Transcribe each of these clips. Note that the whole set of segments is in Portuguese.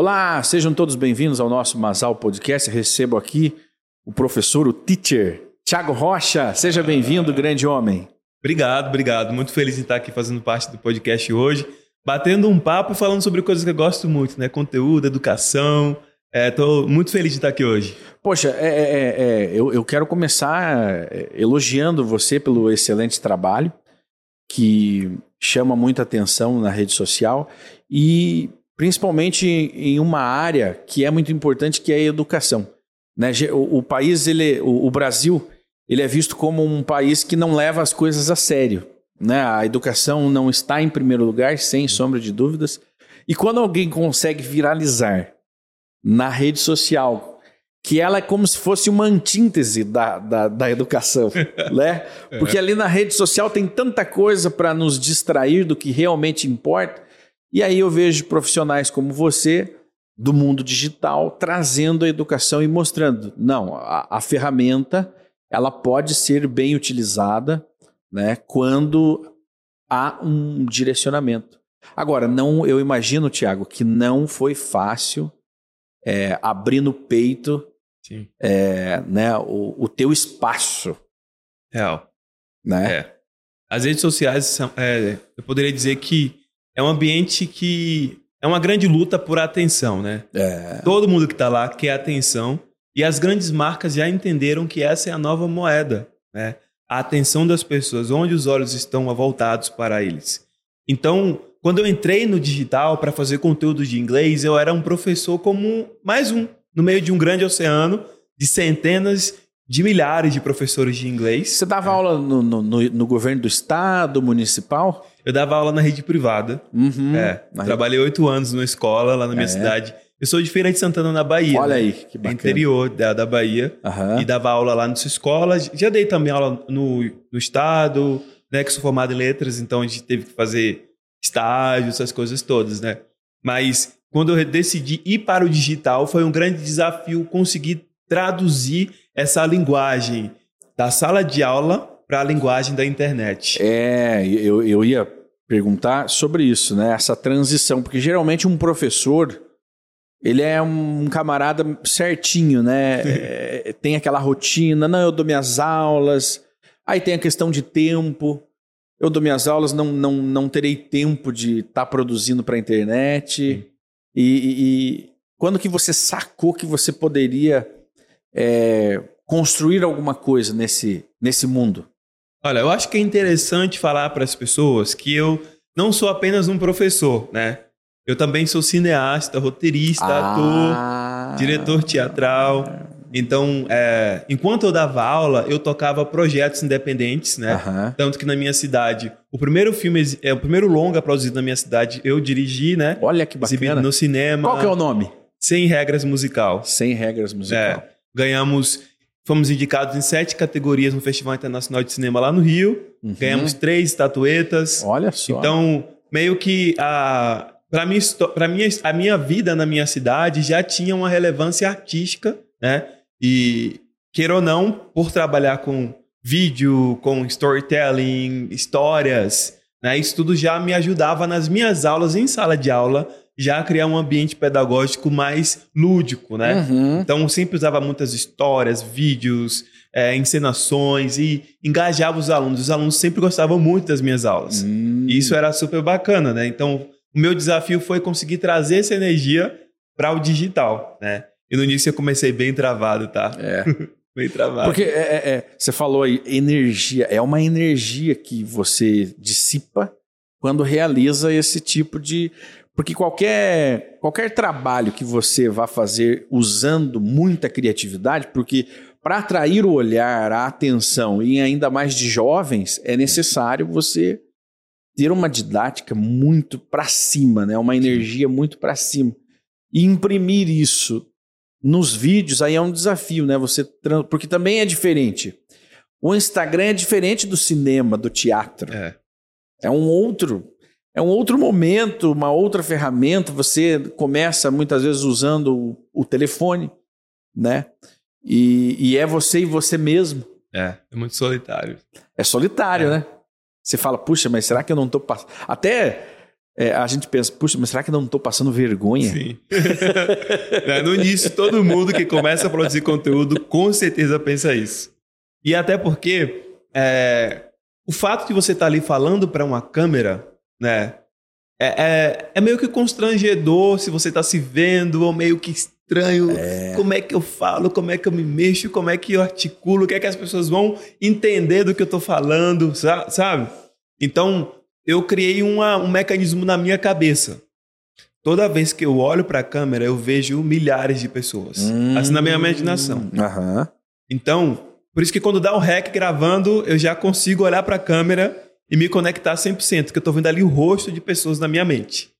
Olá, sejam todos bem-vindos ao nosso Masal Podcast. Recebo aqui o professor, o teacher, Tiago Rocha. Seja bem-vindo, grande homem. Obrigado, obrigado. Muito feliz em estar aqui fazendo parte do podcast hoje, batendo um papo e falando sobre coisas que eu gosto muito, né? Conteúdo, educação. Estou é, muito feliz de estar aqui hoje. Poxa, é, é, é, eu, eu, quero começar é, elogiando você pelo excelente trabalho, que chama muita atenção na rede social e principalmente em uma área que é muito importante, que é a educação. Né? O, o país, ele, o, o, Brasil, ele é visto como um país que não leva as coisas a sério. Né? A educação não está em primeiro lugar, sem sombra de dúvidas. E quando alguém consegue viralizar na rede social, que ela é como se fosse uma antítese da, da, da educação, né? Porque ali na rede social tem tanta coisa para nos distrair do que realmente importa e aí eu vejo profissionais como você, do mundo digital, trazendo a educação e mostrando, não, a, a ferramenta ela pode ser bem utilizada né, quando há um direcionamento. Agora, não, eu imagino, Tiago, que não foi fácil é, abrir no peito é, né, o, o, teu espaço. Real. Né? É. As redes sociais, são, é, eu poderia dizer que é um ambiente que é uma grande luta por atenção, né? É. Todo mundo que está lá quer atenção e as grandes marcas já entenderam que essa é a nova moeda, né? A atenção das pessoas, onde os olhos estão voltados para eles. Então, quando eu entrei no digital para fazer conteúdo de inglês, eu era um professor como mais um, no meio de um grande oceano de centenas de milhares de professores de inglês. Você dava é. aula no, no, no, governo do estado, municipal? Eu dava aula na rede privada. Uhum, é, trabalhei oito anos numa escola lá na minha é. cidade. Eu sou de Feira de Santana, na Bahia. Olha né? aí, que bacana. Interior da, da Bahia. Uhum. E dava aula lá nessa escola. Já dei também aula no, no estado, né? Que sou formado em letras, então a gente teve que fazer estágio, essas coisas todas, né? Mas quando eu decidi ir para o digital, foi um grande desafio conseguir traduzir essa linguagem da sala de aula para a linguagem da internet. É, eu, eu ia perguntar sobre isso, né? Essa transição, porque geralmente um professor ele é um camarada certinho, né? é, tem aquela rotina, não, eu dou minhas aulas, aí tem a questão de tempo. Eu dou minhas aulas, não, não, não terei tempo de estar tá produzindo para a internet. E, e, e, quando que você sacou que você poderia é, construir alguma coisa nesse, nesse mundo? Olha, eu acho que é interessante falar para as pessoas que eu não sou apenas um professor, né? Eu também sou cineasta, roteirista, ah. ator, diretor teatral. Então, é, enquanto eu dava aula, eu tocava projetos independentes, né? Uhum. Tanto que na minha cidade, o primeiro filme, é o primeiro longa produzido na minha cidade, eu dirigi, né? Olha que bacana. Exibido no cinema. Qual que é o nome? Sem regras musical. Sem regras musical. É, ganhamos Fomos indicados em sete categorias no Festival Internacional de Cinema lá no Rio. Uhum. Ganhamos três estatuetas. Olha só. Então, meio que a para mim, para minha, a minha vida na minha cidade já tinha uma relevância artística, né? E queira ou não, por trabalhar com vídeo, com storytelling, histórias, né? Isso tudo já me ajudava nas minhas aulas em sala de aula já criar um ambiente pedagógico mais lúdico, né? Uhum. Então, sempre usava muitas histórias, vídeos, é, encenações e engajava os alunos. Os alunos sempre gostavam muito das minhas aulas. Uhum. E isso era super bacana, né? Então, o meu desafio foi conseguir trazer essa energia para o digital, né? E no início eu comecei bem travado, tá? É. bem travado. Porque é, é, é, você falou aí, energia. É uma energia que você dissipa quando realiza esse tipo de porque qualquer, qualquer trabalho que você vá fazer usando muita criatividade, porque para atrair o olhar, a atenção e ainda mais de jovens, é necessário você ter uma didática muito para cima, né? uma energia muito para cima. E imprimir isso nos vídeos aí é um desafio, né? Você porque também é diferente. O Instagram é diferente do cinema, do teatro. É, é um outro é um outro momento, uma outra ferramenta. Você começa muitas vezes usando o, telefone, né? E, e, é você e você mesmo. É, é muito solitário. É solitário, é. né? Você fala, puxa, mas será que eu não estou passando. Até é, a gente pensa, puxa, mas será que não estou passando vergonha? Sim. É, no início, todo mundo que começa a produzir conteúdo com certeza pensa isso. E até porque é, o fato de você estar tá ali falando para uma câmera, né, é, é, é, meio que constrangedor se você está se vendo, ou meio que estranho. É. Como é que eu falo, como é que eu me mexo, como é que eu articulo, o que é que as pessoas vão entender do que eu estou falando, sabe? Então, eu criei uma, um mecanismo na minha cabeça. Toda vez que eu olho para a câmera, eu vejo milhares de pessoas. Hum, assim na minha imaginação. Uhum. Então, por isso que quando dá o rec gravando, eu já consigo olhar para a câmera e me conectar 100%, que eu estou vendo ali o rosto de pessoas na minha mente.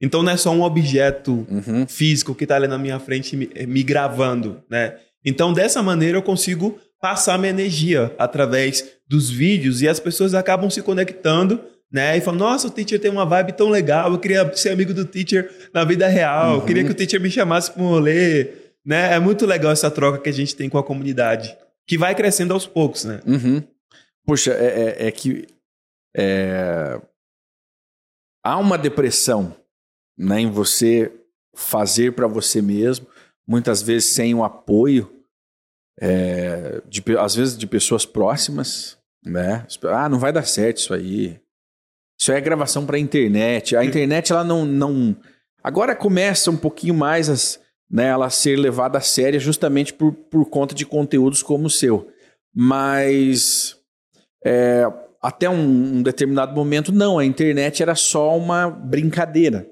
Então não é só um objeto uhum. físico que está ali na minha frente me, me gravando, né? Então dessa maneira eu consigo passar minha energia através dos vídeos e as pessoas acabam se conectando né? E falou, nossa, o teacher tem uma vibe tão legal, eu queria ser amigo do teacher na vida real, uhum. eu queria que o teacher me chamasse para um rolê, né? É muito legal essa troca que a gente tem com a comunidade, que vai crescendo aos poucos, né? Uhum. Puxa, é, é, é que é... há uma depressão né, em você fazer para você mesmo, muitas vezes sem o apoio, é, de, às vezes de pessoas próximas, né? Ah, não vai dar certo isso aí. Isso é gravação para internet. A internet ela não, não agora começa um pouquinho mais a, né, ela a ser levada a séria justamente por, por conta de conteúdos como o seu. Mas é, até um, um, determinado momento não, a internet era só uma brincadeira.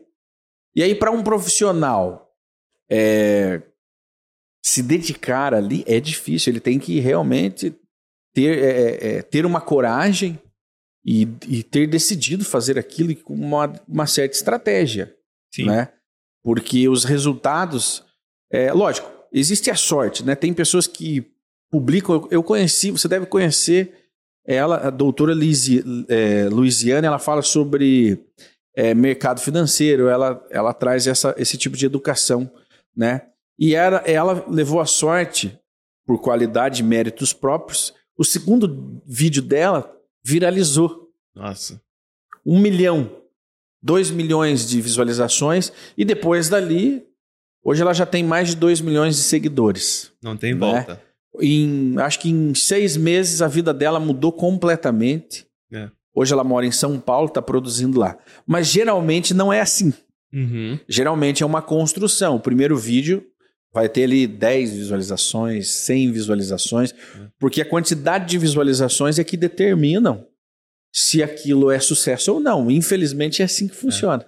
E aí para um profissional é, se dedicar ali é difícil. Ele tem que realmente ter, é, é, é ter uma coragem e, e ter decidido fazer aquilo com uma, uma certa estratégia. Sim. Né? Porque os resultados. É, lógico, existe a sorte, né? Tem pessoas que publicam. Eu conheci, você deve conhecer ela, a doutora Lisi, é, Luiziane, ela fala sobre é, mercado financeiro, ela, ela traz essa, esse tipo de educação, né? E ela, ela levou a sorte, por qualidade e méritos próprios. O segundo vídeo dela viralizou. Nossa. Um milhão, dois milhões de visualizações e depois dali, hoje ela já tem mais de dois milhões de seguidores. Não tem né? volta. Em, acho que em seis meses a vida dela mudou completamente. É. Hoje ela mora em São Paulo, está produzindo lá. Mas geralmente não é assim. Uhum. Geralmente é uma construção. O primeiro vídeo vai ter ali 10 visualizações, 100 visualizações, porque a quantidade de visualizações é que determinam se aquilo é sucesso ou não. Infelizmente é assim que funciona.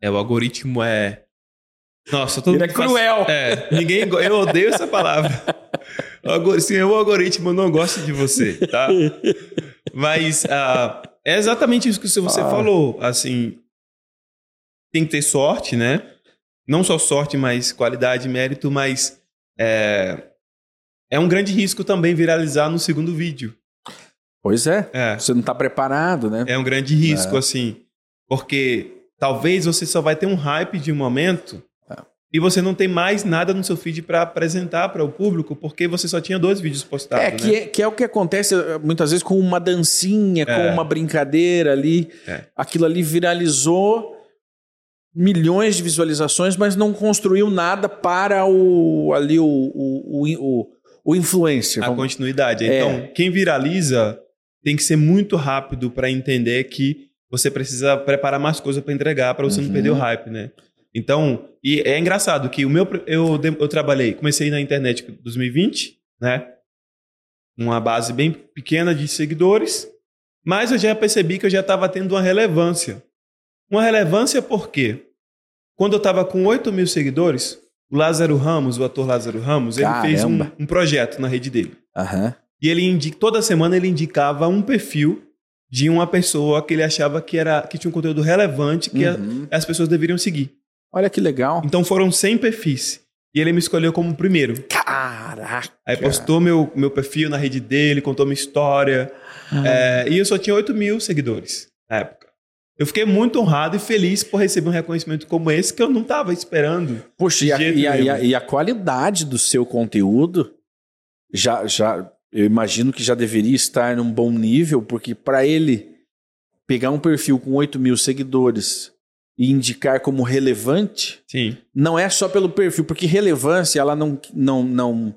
É, é o algoritmo é nossa, todo Ele é cruel. Faz... É, ninguém eu odeio essa palavra. Se o algoritmo não gosta de você, tá? Mas uh, é exatamente isso que você ah. falou, assim, tem que ter sorte, né? não só sorte, mas qualidade, mérito, mas é, é um grande risco também viralizar no segundo vídeo. Pois é. é. Você não está preparado, né? É um grande risco, é. assim. Porque talvez você só vai ter um hype de um momento. E você não tem mais nada no seu feed para apresentar para o público, porque você só tinha dois vídeos postados. É, que, né? é, que é o que acontece eh, muitas vezes com uma dancinha, com é. uma brincadeira ali. É. Aquilo ali viralizou milhões de visualizações, mas não construiu nada para o ali o, o, o, o influencer. A continuidade. É. Então, quem viraliza tem que ser muito rápido para entender que você precisa preparar mais coisas para entregar para você uhum. não perder o uhum. hype, né? Então, e é engraçado que o meu eu, eu trabalhei, comecei na internet em 2020, né? Uma base bem pequena de seguidores, mas eu já percebi que eu já estava tendo uma relevância. Uma relevância por quê? Quando eu estava com 8 mil seguidores, o Lázaro Ramos, o ator Lázaro Ramos, Caramba. ele fez um, um, projeto na rede dele. Uhum. E ele indica, toda semana ele indicava um perfil de uma pessoa que ele achava que, era, que tinha um conteúdo relevante que uhum. a, as pessoas deveriam seguir. Olha que legal. Então foram 100 perfis. E ele me escolheu como primeiro. Caraca! Aí postou meu, meu perfil na rede dele, contou minha história. Uhum. É, e eu só tinha 8 mil seguidores na época. Eu fiquei muito honrado e feliz por receber um reconhecimento como esse que eu não estava esperando. Poxa, e a, e, a, e, a, e a, qualidade do seu conteúdo já, já, eu imagino que já deveria estar num bom nível, porque para ele pegar um perfil com 8 mil seguidores e indicar como relevante, Sim. não é só pelo perfil, porque relevância ela não não não Não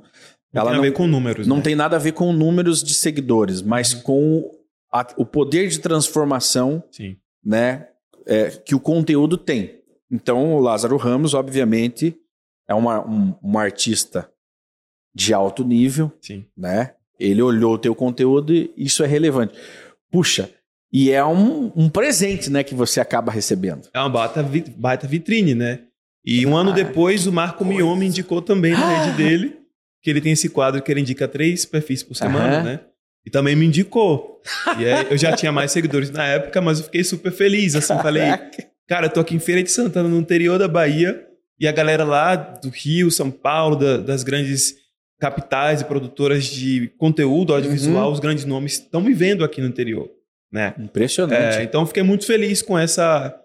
ela tem a não, ver com números. não né? tem nada a ver com números de seguidores, mas Uhum. com a- o poder de transformação, Sim. né, é, que o conteúdo tem. Então, o Lázaro Ramos, obviamente, é uma, um, um artista de alto nível, Sim. né? Ele olhou o teu conteúdo e isso é relevante. Puxa, e é um, um presente, né, que você acaba recebendo. É uma baita, baita vitrine, né? E um ano Ah, depois, o Marco. Mion me indicou também na Ah. rede dele, que ele tem esse quadro que ele indica três perfis por semana, Aham. né? E também me indicou. E aí, eu já tinha mais seguidores na época, mas eu fiquei super feliz, assim, falei, Caraca. cara, eu tô aqui em Feira de Santana, no interior da Bahia, e a galera lá do Rio, São Paulo, da- das grandes capitais e produtoras de conteúdo audiovisual, Uhum. os grandes nomes estão me vendo aqui no interior, né? Impressionante. É, então fiquei muito feliz com essa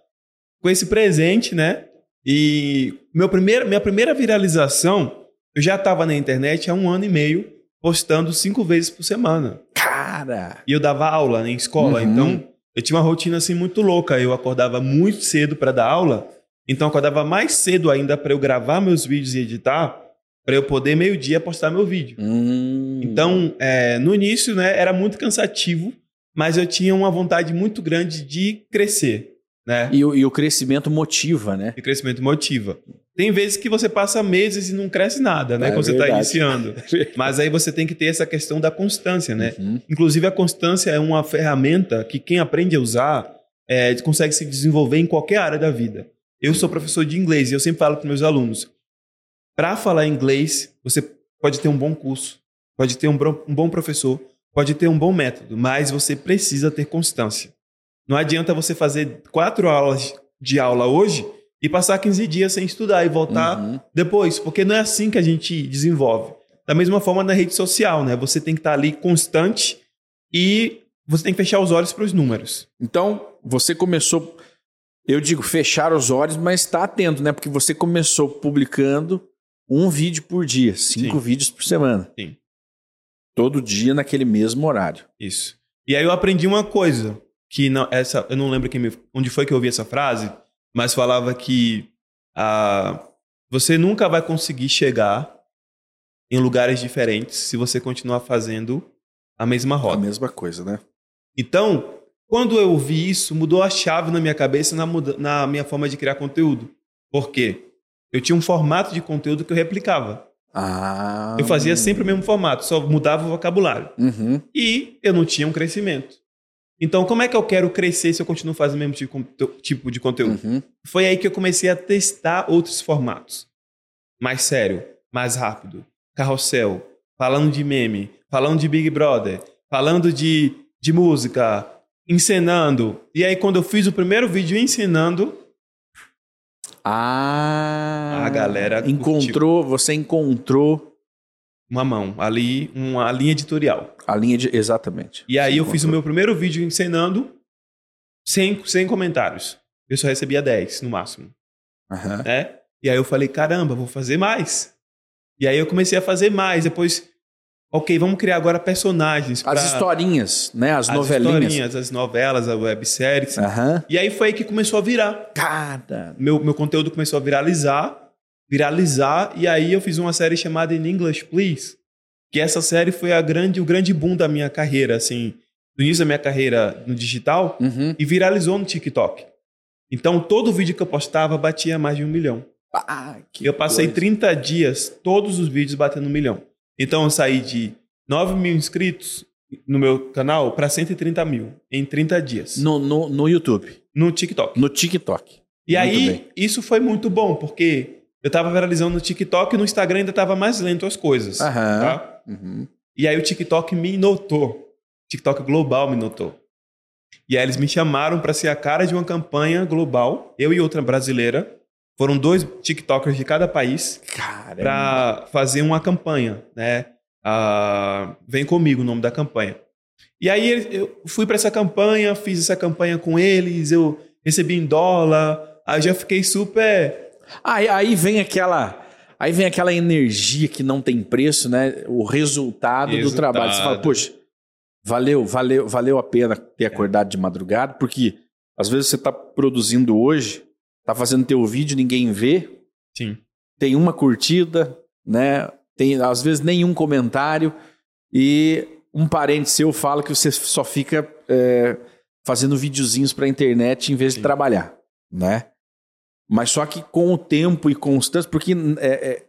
com esse presente, né? E meu primeiro, minha primeira viralização, eu já estava na internet há um ano e meio, postando cinco vezes por semana. Cara, E eu dava aula né, em escola, Uhum. então eu tinha uma rotina assim muito louca. Eu acordava muito cedo para dar aula, então eu acordava mais cedo ainda para eu gravar meus vídeos e editar, para eu poder meio-dia postar meu vídeo. Hum. Então, é, no início, né, era muito cansativo, mas eu tinha uma vontade muito grande de crescer, né? E, o- e o crescimento motiva, né? E crescimento motiva. Tem vezes que você passa meses e não cresce nada, né? É quando você está iniciando. Mas aí você tem que ter essa questão da constância, né? Uhum. Inclusive, a constância é uma ferramenta que quem aprende a usar é, consegue se desenvolver em qualquer área da vida. Eu sou professor de inglês e eu sempre falo para meus alunos: para falar inglês, você pode ter um bom curso, pode ter um, um bom professor, pode ter um bom método, mas você precisa ter constância. Não adianta você fazer quatro aulas de aula hoje e passar 15 dias sem estudar e voltar Uhum. depois, porque não é assim que a gente desenvolve. Da mesma forma na rede social, né? Você tem que estar ali constante e você tem que fechar os olhos para os números. Então, você começou, eu digo fechar os olhos, mas está atento, né? Porque você começou publicando um vídeo por dia, cinco Sim. vídeos por semana. Sim. Todo dia naquele mesmo horário. Isso. E aí eu aprendi uma coisa que não, essa eu não lembro quem me, onde foi que eu ouvi essa frase, mas falava que ah, você nunca vai conseguir chegar em lugares diferentes se você continuar fazendo a mesma A roda. mesma coisa, né? Então, quando eu ouvi isso, mudou a chave na minha cabeça na, na minha forma de criar conteúdo. Por quê? Eu tinha um formato de conteúdo que eu replicava. Ah. Eu fazia sempre o mesmo formato, só mudava o vocabulário. Uhum. E eu não tinha um crescimento. Então, como é que eu quero crescer se eu continuo fazendo o mesmo tipo de tipo de conteúdo? Uhum. Foi aí que eu comecei a testar outros formatos. Mais sério, mais rápido. Carrossel, falando de meme, falando de Big Brother, falando de, de música, encenando. E aí, quando eu fiz o primeiro vídeo ensinando, Ah. A galera encontrou, você encontrou uma mão ali, uma linha editorial. a linha de exatamente. E aí Você eu fiz o meu primeiro vídeo encenando sem, sem comentários. Eu só recebia 10 no máximo. Aham. né? E aí eu falei, caramba, vou fazer mais. E aí eu comecei a fazer mais. Depois, ok, vamos criar agora personagens. As pra- historinhas, né? As, as novelinhas. historinhas, as novelas, as webséries. Aham. E aí foi aí que começou a virar. Cara. Meu, meu conteúdo começou a viralizar, viralizar, e aí eu fiz uma série chamada In English Please, que essa série foi a grande, o grande boom da minha carreira, assim, no início da minha carreira no digital, Uhum. e viralizou no TikTok. Então, todo vídeo que eu postava batia mais de um milhão. Ah, eu passei coisa. 30 dias, todos os vídeos batendo um milhão. Então eu saí de 9 mil inscritos no meu canal para 130 mil em 30 dias. No, no, no, no YouTube, TikTok. no TikTok. E muito aí, bem. isso foi muito bom, porque eu tava viralizando no TikTok e no Instagram ainda tava mais lento as coisas. Aham. tá? Uhum. E aí o TikTok me notou. TikTok global me notou. E aí eles me chamaram para ser a cara de uma campanha global, eu e outra brasileira. Foram dois TikTokers de cada país para fazer uma campanha, né? Ah, vem comigo o nome da campanha. E aí eu fui para essa campanha, fiz essa campanha com eles, eu recebi em dólar, aí já fiquei super. Aí, aí vem aquela. Aí vem aquela energia que não tem preço, né? O resultado, do Resultado. trabalho. Você fala, poxa, valeu, valeu, valeu a pena ter acordado de madrugada, porque às vezes você está produzindo hoje tá fazendo teu vídeo, ninguém vê. Sim. Tem uma curtida, né? Tem às vezes nenhum comentário e um parente seu fala que você só fica é, fazendo videozinhos para internet em vez Sim. de trabalhar, né? Mas só que com o tempo e constância, porque é, é,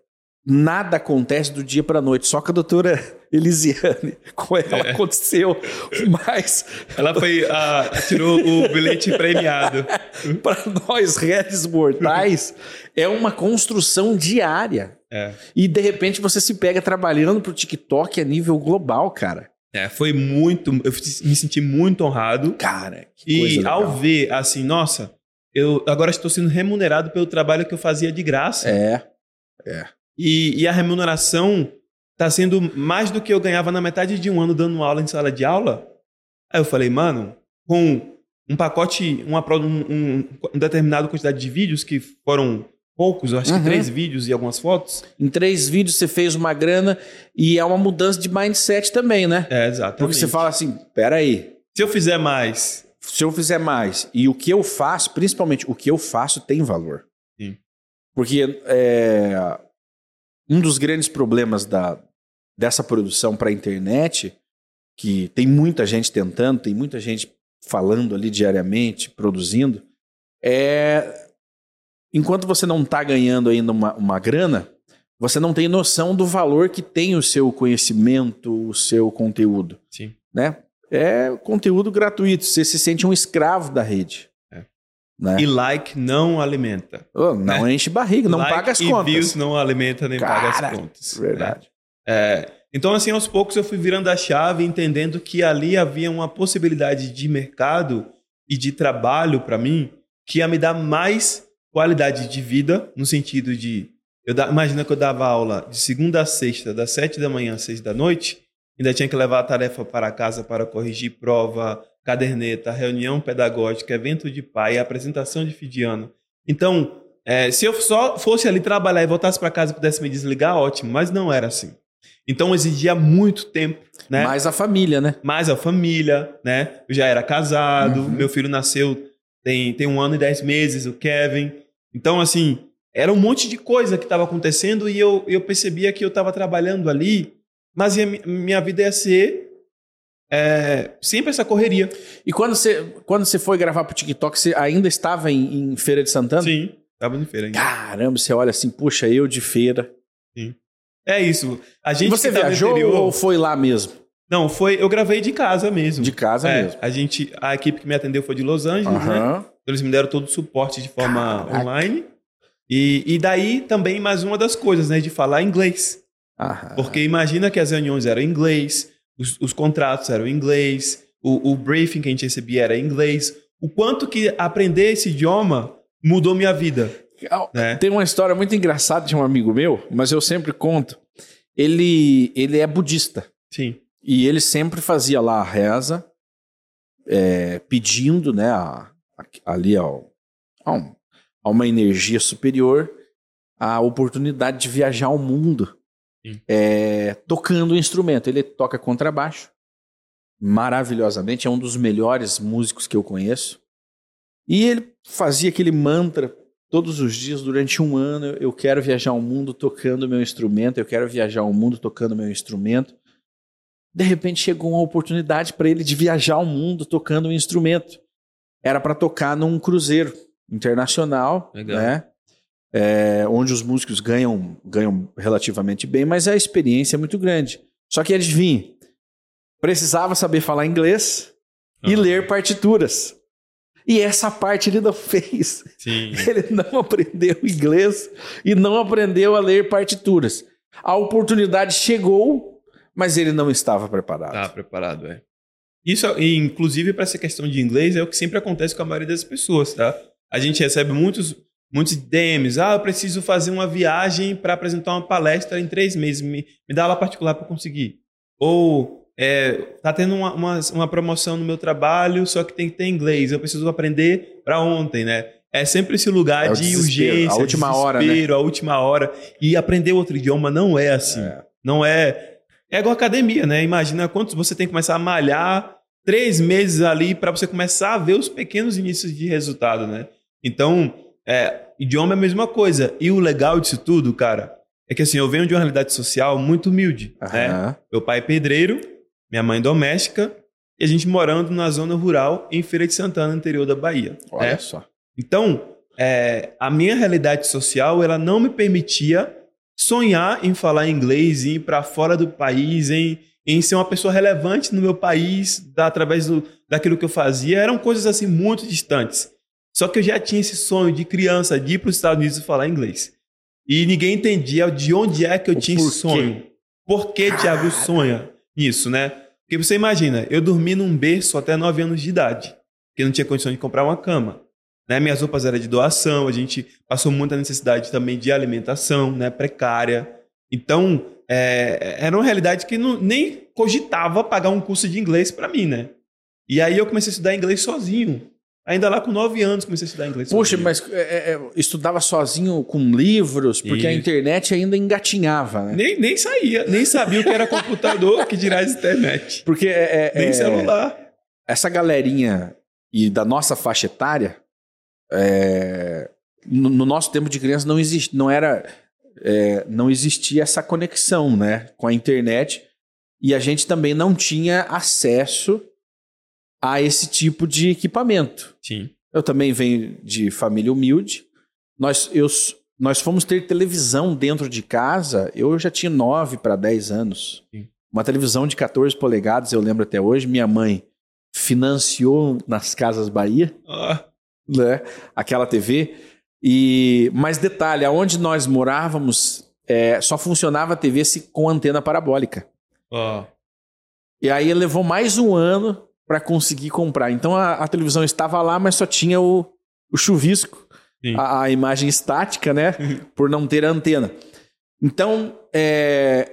nada acontece do dia para noite, só que a doutora Elisiane, com ela é. aconteceu, mas... Ela foi, tirou o bilhete premiado. para nós, réis mortais, é uma construção diária. É. E de repente você se pega trabalhando pro TikTok a nível global, cara. É, foi muito. Eu me senti muito honrado. Cara, que E ao ver, assim, nossa, eu agora estou sendo remunerado pelo trabalho que eu fazia de graça. É. É. E, e a remuneração está sendo mais do que eu ganhava na metade de um ano dando aula em sala de aula. Aí eu falei, mano, com um pacote, uma, um, um, um determinada quantidade de vídeos que foram poucos, acho uhum. que três vídeos e algumas fotos. Em três vídeos você fez uma grana e é uma mudança de mindset também, né? É, exatamente. Porque você fala assim, peraí. Se eu fizer mais... Se eu fizer mais e o que eu faço, principalmente o que eu faço tem valor. Sim. Porque é, um dos grandes problemas da, dessa produção para a internet, que tem muita gente tentando, tem muita gente falando ali diariamente, produzindo, é enquanto você não está ganhando ainda uma, uma grana, você não tem noção do valor que tem o seu conhecimento, o seu conteúdo. Sim. Né? É conteúdo gratuito, você se sente um escravo da rede. Né? E like não alimenta. Oh, não né? enche barriga, não like paga as contas. E views não alimenta nem Cara, paga as contas. Né? Verdade. Né? É, então, assim, aos poucos eu fui virando a chave, entendendo que ali havia uma possibilidade de mercado e de trabalho para mim que ia me dar mais qualidade de vida, no sentido de. Eu da, imagina que eu dava aula de segunda a sexta, das sete da manhã às seis da noite, ainda tinha que levar a tarefa para casa para corrigir prova, caderneta, reunião pedagógica, evento de pai, apresentação de fidiano. Então, é, se eu só fosse ali trabalhar e voltasse para casa e pudesse me desligar, ótimo, mas não era assim. Então exigia muito tempo, né? Mais a família, né? Mais a família, né? Eu já era casado, uhum. meu filho nasceu tem, tem um ano e dez meses, o Kevin. Então, assim, era um monte de coisa que estava acontecendo e eu, eu percebia que eu estava trabalhando ali, mas ia, minha vida ia ser é, sempre essa correria. E quando você, quando você foi gravar pro TikTok, você ainda estava em, em Feira de Santana? Sim, estava em feira ainda. Caramba, você olha assim, puxa, eu de feira. Sim. É isso. A gente e você viajou interior... ou foi lá mesmo? Não, foi. Eu gravei de casa mesmo. De casa é, mesmo. A gente, a equipe que me atendeu foi de Los Angeles, uhum. né? Então eles me deram todo o suporte de forma Caraca. online. E, e daí também mais uma das coisas, né? De falar inglês. Uhum. Porque imagina que as reuniões eram em inglês, os, os contratos eram em inglês, o, o briefing que a gente recebia era em inglês. O quanto que aprender esse idioma mudou minha vida. Né? Tem uma história muito engraçada de um amigo meu, mas eu sempre conto. Ele, ele é budista. Sim. E ele sempre fazia lá a reza, é, pedindo né, a, a, ali ao, a, um, a, uma energia superior a oportunidade de viajar ao mundo é, tocando o instrumento. Ele toca contrabaixo maravilhosamente, é um dos melhores músicos que eu conheço. E ele fazia aquele mantra todos os dias durante um ano. Eu quero viajar ao mundo tocando meu instrumento, eu quero viajar ao mundo tocando meu instrumento. De repente chegou uma oportunidade para ele de viajar ao mundo tocando um instrumento. Era para tocar num cruzeiro internacional, Legal. né? É, onde os músicos ganham, ganham relativamente bem, mas a experiência é muito grande. Só que adivinha, precisava saber falar inglês uhum. e ler partituras. E essa parte ele não fez. Sim. Ele não aprendeu inglês e não aprendeu a ler partituras. A oportunidade chegou, mas ele não estava preparado. Estava preparado, é. Isso, inclusive, para essa questão de inglês, é o que sempre acontece com a maioria das pessoas, tá? A gente recebe muitos, muitos DMs. Ah, eu preciso fazer uma viagem para apresentar uma palestra em três meses. Me, me dá aula particular para conseguir. Ou é, tá tendo uma, uma, uma, promoção no meu trabalho, só que tem que ter inglês. Eu preciso aprender para ontem, né? É sempre esse lugar é de urgência, a última hora, né? a última hora. E aprender outro idioma não é assim. É. Não é é igual academia, né? Imagina quantos você tem que começar a malhar três meses ali para você começar a ver os pequenos inícios de resultado, né? Então, é, idioma é a mesma coisa. E o legal disso tudo, cara, é que assim, eu venho de uma realidade social muito humilde. Né? Meu pai é pedreiro, minha mãe doméstica, e a gente morando na zona rural em Feira de Santana, interior da Bahia. Olha né? só. Então, é, a minha realidade social, ela não me permitia sonhar em falar inglês, em ir para fora do país, em, em ser uma pessoa relevante no meu país, da, através do, daquilo que eu fazia. Eram coisas assim muito distantes. Só que eu já tinha esse sonho de criança de ir para os Estados Unidos e falar inglês. E ninguém entendia de onde é que eu o tinha esse sonho. Por que Tiago sonha nisso, né? Porque você imagina, eu dormi num berço até 9 anos de idade, porque não tinha condição de comprar uma cama. Né? Minhas roupas eram de doação, a gente passou muita necessidade também de alimentação né? precária. Então, é, era uma realidade que não, nem cogitava pagar um curso de inglês para mim, né? E aí eu comecei a estudar inglês sozinho. Ainda lá com nove anos comecei a estudar inglês. Puxa, mas é, é, estudava sozinho com livros, porque Isso. a internet ainda engatinhava, né? Nem, nem saía, nem sabia o que era computador, que dirá internet. Porque é, nem é, celular. Essa galerinha e da nossa faixa etária, é, no, no, nosso tempo de criança não existe, não era, é, não existia essa conexão, né, com a internet e a gente também não tinha acesso a esse tipo de equipamento. Sim. Eu também venho de família humilde. Nós, eu, nós fomos ter televisão dentro de casa, eu já tinha 9 para 10 anos. Sim. Uma televisão de 14 polegadas, eu lembro até hoje. Minha mãe financiou nas Casas Bahia, ah. né, aquela TV. E mais detalhe, aonde nós morávamos, é, só funcionava a TV se com antena parabólica. Ah. E aí levou mais um ano para conseguir comprar. Então a, a, televisão estava lá, mas só tinha o, o chuvisco, a, a, imagem estática, né? por não ter antena. Então, é,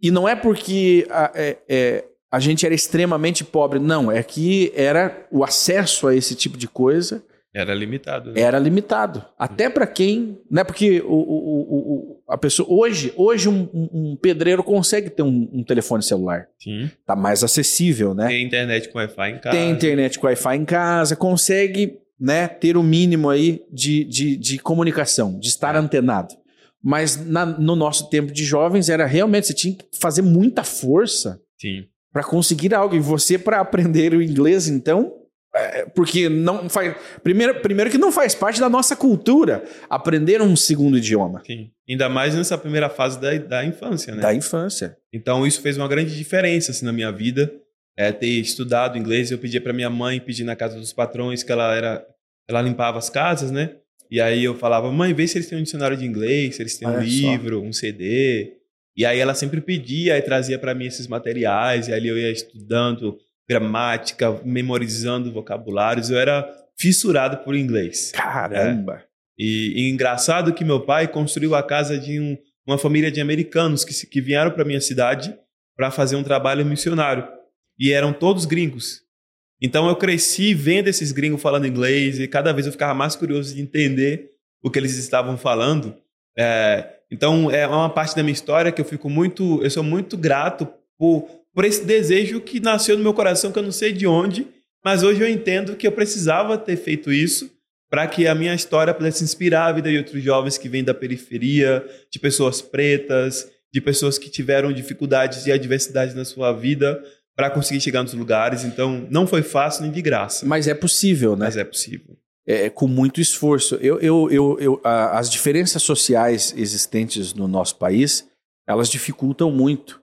e não é porque a, é, é, a gente era extremamente pobre, não, é que era o acesso a esse tipo de coisa era limitado. Né? Era limitado. Até para quem. Né, porque o, o, o, a pessoa. Hoje, hoje um, um pedreiro consegue ter um, um, telefone celular. Sim. Tá mais acessível, né? Tem internet com Wi-Fi em casa. Tem internet com Wi-Fi em casa, consegue né, ter o mínimo aí de, de, de comunicação, de estar é. antenado. Mas na, no nosso tempo de jovens era realmente, você tinha que fazer muita força para conseguir algo. E você, para aprender o inglês, então, porque não faz. Primeiro, primeiro que não faz parte da nossa cultura aprender um segundo idioma. Sim. Ainda mais nessa primeira fase da, da infância, né? Da infância. Então isso fez uma grande diferença assim, na minha vida. É, ter estudado inglês, eu pedia para minha mãe pedir na casa dos patrões que ela era, ela limpava as casas, né? E aí eu falava, mãe, vê se eles têm um dicionário de inglês, se eles têm Olha um livro, só. um CD. E aí ela sempre pedia e trazia para mim esses materiais, e ali eu ia estudando gramática, memorizando vocabulários. Eu era fissurado por inglês. Caramba! É. E, e, engraçado que meu pai construiu a casa de um, uma família de americanos que, que vieram para minha cidade para fazer um trabalho missionário. E eram todos gringos. Então eu cresci vendo esses gringos falando inglês e cada vez eu ficava mais curioso de entender o que eles estavam falando. É, então é uma parte da minha história que eu fico muito, eu sou muito grato por por esse desejo que nasceu no meu coração, que eu não sei de onde, mas hoje eu entendo que eu precisava ter feito isso para que a minha história pudesse inspirar a vida de outros jovens que vêm da periferia, de pessoas pretas, de pessoas que tiveram dificuldades e adversidades na sua vida para conseguir chegar nos lugares. Então, não foi fácil nem de graça. Mas é possível, né? Mas é possível. É, é com muito esforço. Eu, eu, eu, eu a, as diferenças sociais existentes no nosso país, elas dificultam muito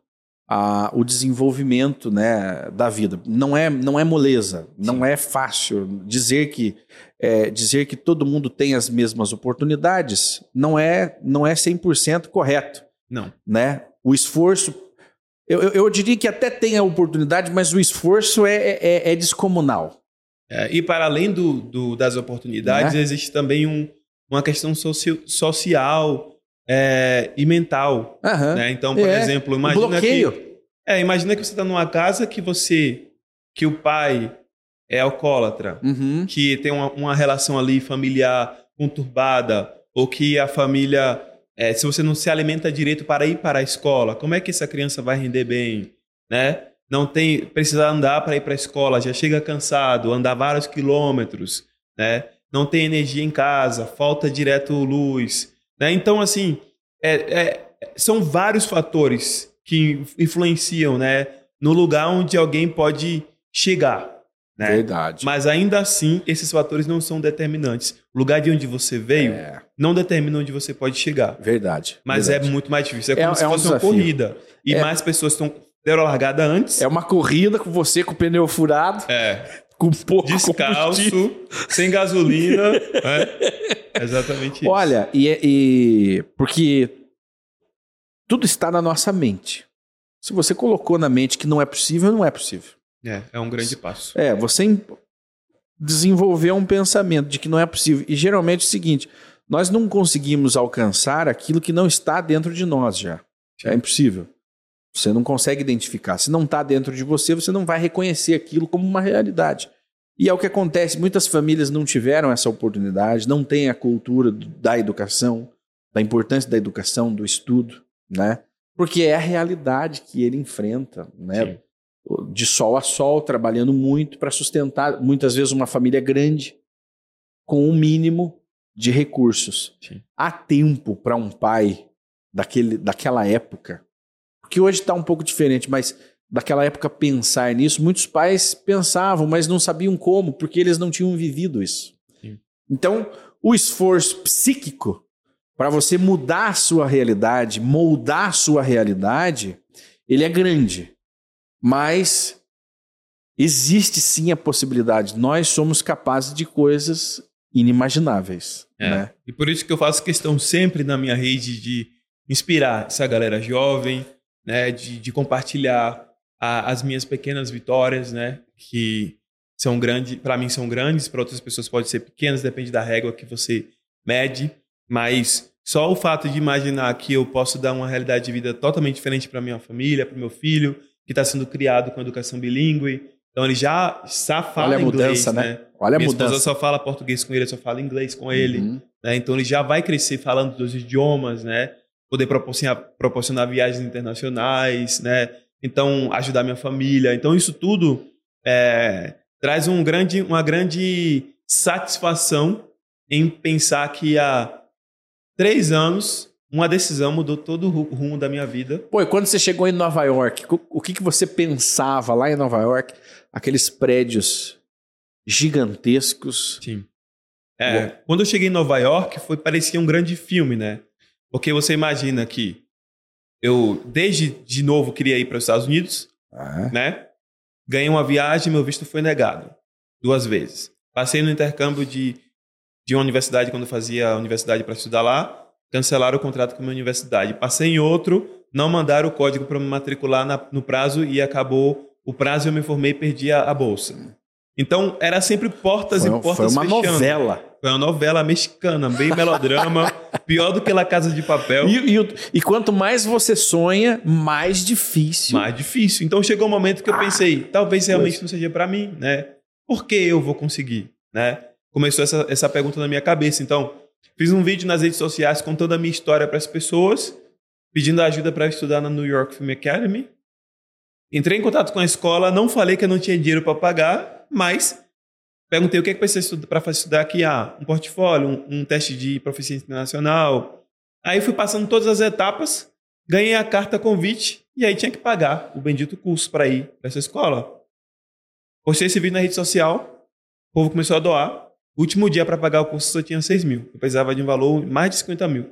a, o desenvolvimento né, da vida. Não é, não é moleza, não é fácil dizer que é, dizer que todo mundo tem as mesmas oportunidades. Não é não é 100% correto. Não. Né? O esforço eu, eu, eu, diria que até tem a oportunidade, mas o esforço é, é, é descomunal. É, e para além do, do das oportunidades, né? existe também um, uma questão socio, social é, e mental. Uhum. Né? Então, por é. exemplo, imagina bloqueio. que. É, imagina que você está numa casa que você. que o pai é alcoólatra, uhum. que tem uma, uma, relação ali familiar conturbada, ou que a família. É, se você não se alimenta direito para ir para a escola, como é que essa criança vai render bem? Né? Não tem. precisa andar para ir para a escola, já chega cansado, andar vários quilômetros. Né? não tem energia em casa, falta direto luz. Né? Então, assim, é, é, são vários fatores que influenciam né, no lugar onde alguém pode chegar. Né? Verdade. Mas ainda assim, esses fatores não são determinantes. O lugar de onde você veio É, não determina onde você pode chegar. verdade. Mas verdade. é muito mais difícil. É É- como se é um fosse uma desafio. corrida. E É. mais pessoas estão deram a largada antes. É uma corrida com você com o pneu furado, É. com pouco. Descalço, sem gasolina. é. Exatamente isso. Olha, e, é- e porque tudo está na nossa mente. Se você colocou na mente que não é possível, não é possível. É, é um grande passo. É, você desenvolveu um pensamento de que não é possível. E geralmente é o seguinte: nós não conseguimos alcançar aquilo que não está dentro de nós já. É impossível. Você não consegue identificar. Se não está dentro de você, você não vai reconhecer aquilo como uma realidade. E é o que acontece. Muitas famílias não tiveram essa oportunidade, não têm a cultura da educação, da importância da educação, do estudo, né? Porque é a realidade que ele enfrenta, né? Sim. de sol a sol, trabalhando muito para sustentar, muitas vezes, uma família grande com um mínimo de recursos. Sim. Há tempo para um pai daquele, daquela época, porque hoje está um pouco diferente, mas daquela época pensar nisso, muitos pais pensavam, mas não sabiam como, porque eles não tinham vivido isso. Sim. Então, o esforço psíquico para você mudar a sua realidade, moldar a sua realidade, ele é grande. Mas existe sim a possibilidade. Nós somos capazes de coisas inimagináveis. É. Né? E por isso que eu faço questão sempre na minha rede de inspirar essa galera jovem, né? De, de compartilhar a- as minhas pequenas vitórias, né? Que são grandes, para mim são grandes, para outras pessoas podem ser pequenas, depende da régua que você mede, mas só o fato de imaginar que eu posso dar uma realidade de vida totalmente diferente para minha família, para meu filho, que está sendo criado com educação bilíngue, então ele já, já fala Olha a inglês, mudança, né? Olha a Minha mudança. só fala português com ele, eu só falo inglês com ele. Uhum. né? Então ele já vai crescer falando dos idiomas, né? Poder proporcionar, proporcionar viagens internacionais, né? Então ajudar minha família. Então isso tudo é, traz um grande, uma grande satisfação em pensar que há três anos uma decisão mudou todo o ru- rumo da minha vida. Pô, e quando você chegou em Nova York, o que, que você pensava lá em Nova York? Aqueles prédios gigantescos. Sim. É, quando eu cheguei em Nova York, foi parecia um grande filme, né? Porque você imagina que eu desde de novo queria ir para os Estados Unidos, Ah, né? Ganhei uma viagem, meu visto foi negado duas vezes. Passei no intercâmbio de, de uma universidade quando eu fazia a universidade para estudar lá, cancelaram o contrato com a minha universidade. Passei em outro, não mandaram o código para me matricular na- no prazo e acabou o prazo eu me formei e perdi a, a bolsa. Então era sempre portas foi, e portas foi uma fechando. novela. Foi uma novela mexicana, bem melodrama, pior do que La Casa de Papel. E, e e quanto mais você sonha, mais difícil. mais difícil. Então chegou um momento que eu pensei, talvez realmente não seja para mim, né? Por que eu vou conseguir, né? Começou essa, essa pergunta na minha cabeça. Então, fiz um vídeo nas redes sociais contando a minha história para as pessoas, pedindo ajuda para estudar na New York Film Academy. Entrei em contato com a escola, não falei que eu não tinha dinheiro para pagar, mas perguntei o que é que precisa para estudar aqui. Ah, um portfólio, um, um teste de proficiência internacional. Aí fui passando todas as etapas, ganhei a carta convite e aí tinha que pagar o bendito curso para ir para essa escola. Postei esse vídeo na rede social, o povo começou a doar. O último dia para pagar o curso só tinha 6 mil. Eu precisava de um valor de mais de 50 mil.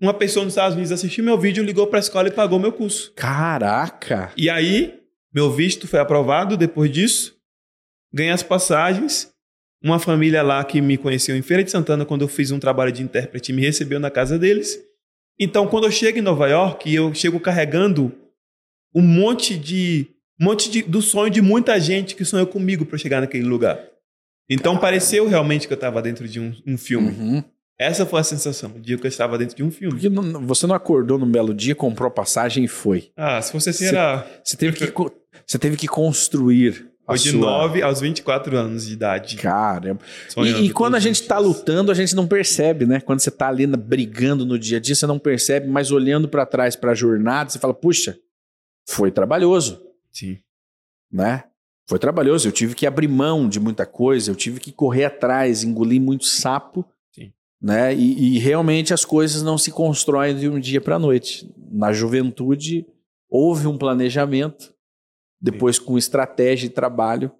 Uma pessoa nos Estados Unidos assistiu meu vídeo, ligou para a escola e pagou meu curso. Caraca! E aí, meu visto foi aprovado depois disso. Ganhei as passagens. Uma família lá que me conheceu em Feira de Santana, quando eu fiz um trabalho de intérprete, me recebeu na casa deles. Então, quando eu chego em Nova York, eu chego carregando um monte de. Um monte de, do sonho de muita gente que sonhou comigo para chegar naquele lugar. Então, pareceu realmente que eu estava dentro de um, um filme. Uhum. Essa foi a sensação, o dia que eu estava dentro de um filme. Porque não- você não acordou num belo dia, comprou passagem e foi. Ah, se fosse assim, Cê- era. Você teve que, você teve que construir. A Foi de sua- 9 aos 24 anos de idade. Caramba. E, e quando a gente está lutando, a gente não percebe, né? Quando você está ali na- brigando no dia a dia, você não percebe, mas olhando para trás para a jornada, você fala, puxa, foi trabalhoso, Sim. né? Foi trabalhoso. Eu tive que abrir mão de muita coisa, eu tive que correr atrás, engolir muito sapo. Sim. Né? E, e realmente as coisas não se constroem de um dia para a noite. Na juventude, houve um planejamento, depois, com estratégia e trabalho,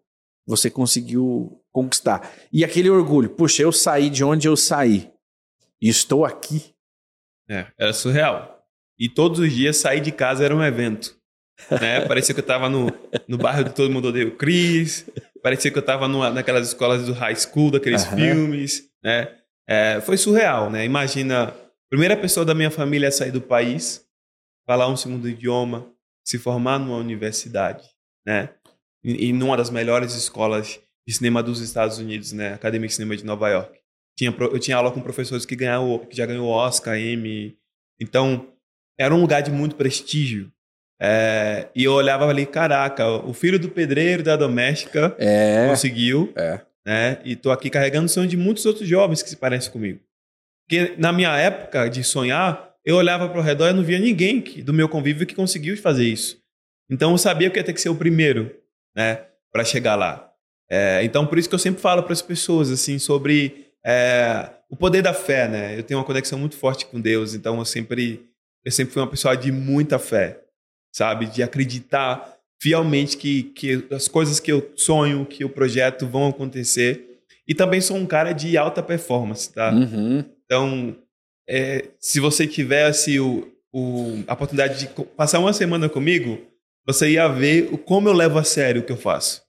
você conseguiu conquistar. E aquele orgulho, puxa, eu saí de onde eu saí e estou aqui. É, era surreal. E todos os dias sair de casa era um evento. Né? Parecia que eu estava no, no bairro de Todo Mundo Odeia o Chris. Parecia que eu estava naquelas escolas do high school, daqueles uhum. filmes. Né? É, foi surreal, né? Imagina, primeira pessoa da minha família a sair do país, falar um segundo idioma, se formar numa universidade, né? E, e numa das melhores escolas de cinema dos Estados Unidos, né? Academia de Cinema de Nova York. Tinha, eu tinha aula com professores que, ganharam, que já ganhou Oscar, Emmy. Então, era um lugar de muito prestígio. É, e eu olhava ali, caraca, o filho do pedreiro da doméstica é, conseguiu. É. Né? E tô aqui carregando o sonho de muitos outros jovens que se parecem comigo. Porque na minha época de sonhar, eu olhava para o redor e não via ninguém que, do meu convívio que conseguiu fazer isso. Então eu sabia que ia ter que ser o primeiro, né, para chegar lá. É, então por isso que eu sempre falo para as pessoas assim sobre é, o poder da fé, né? Eu tenho uma conexão muito forte com Deus, então eu sempre eu sempre fui uma pessoa de muita fé, sabe, de acreditar fielmente que, que as coisas que eu sonho, que o projeto vão acontecer. E também sou um cara de alta performance, tá? Uhum. Então, é, se você tivesse o, o, a oportunidade de passar uma semana comigo, você ia ver como eu levo a sério o que eu faço.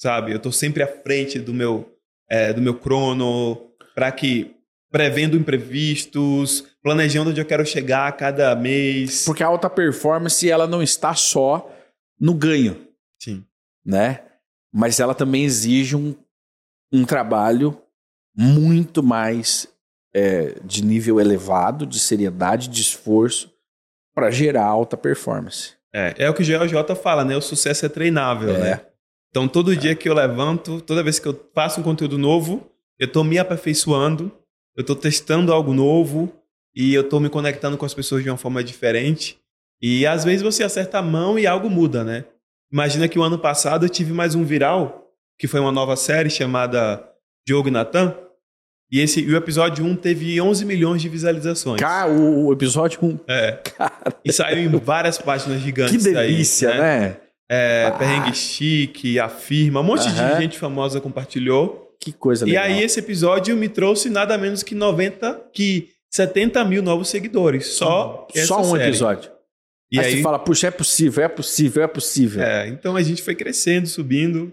Sabe? Eu estou sempre à frente do meu, é, do meu crono, para que prevendo imprevistos, planejando onde eu quero chegar a cada mês. Porque a alta performance ela não está só no ganho. Sim. Né? Mas ela também exige um, um trabalho muito mais é, de nível elevado, de seriedade, de esforço, para gerar alta performance. É, é o que o GLJ fala, né? O sucesso é treinável, é. né? Então, todo é. dia que eu levanto, toda vez que eu faço um conteúdo novo, eu estou me aperfeiçoando, eu estou testando algo novo e eu estou me conectando com as pessoas de uma forma diferente. E às vezes você acerta a mão e algo muda, né? Imagina que o ano passado eu tive mais um viral, que foi uma nova série chamada Diogo e Natan. E esse, o episódio 1 teve 11 milhões de visualizações. Cara, o, o episódio 1. É. Cara. E saiu em várias páginas gigantes. Que delícia, daí, né? né? É, ah. Perrengue Chique, Afirma, um monte de gente famosa compartilhou. Que coisa legal. E aí esse episódio me trouxe nada menos que 90, que 70 mil novos seguidores. Só Só um série. episódio. E aí, aí você fala, puxa, é possível, é possível, é possível. É, então a gente foi crescendo, subindo.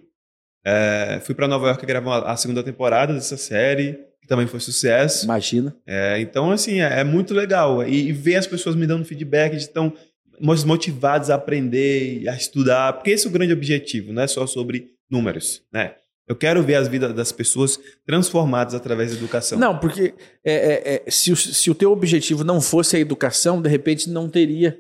É, fui para Nova York gravar a segunda temporada dessa série, que também foi sucesso. Imagina. É, então, assim, é, é muito legal. E, e, ver as pessoas me dando feedback de estão motivados a aprender, a estudar, porque esse é o grande objetivo, não é só sobre números, né? Eu quero ver as vidas das pessoas transformadas através da educação. Não, porque é, é, é, se, o, se o teu objetivo não fosse a educação, de repente não teria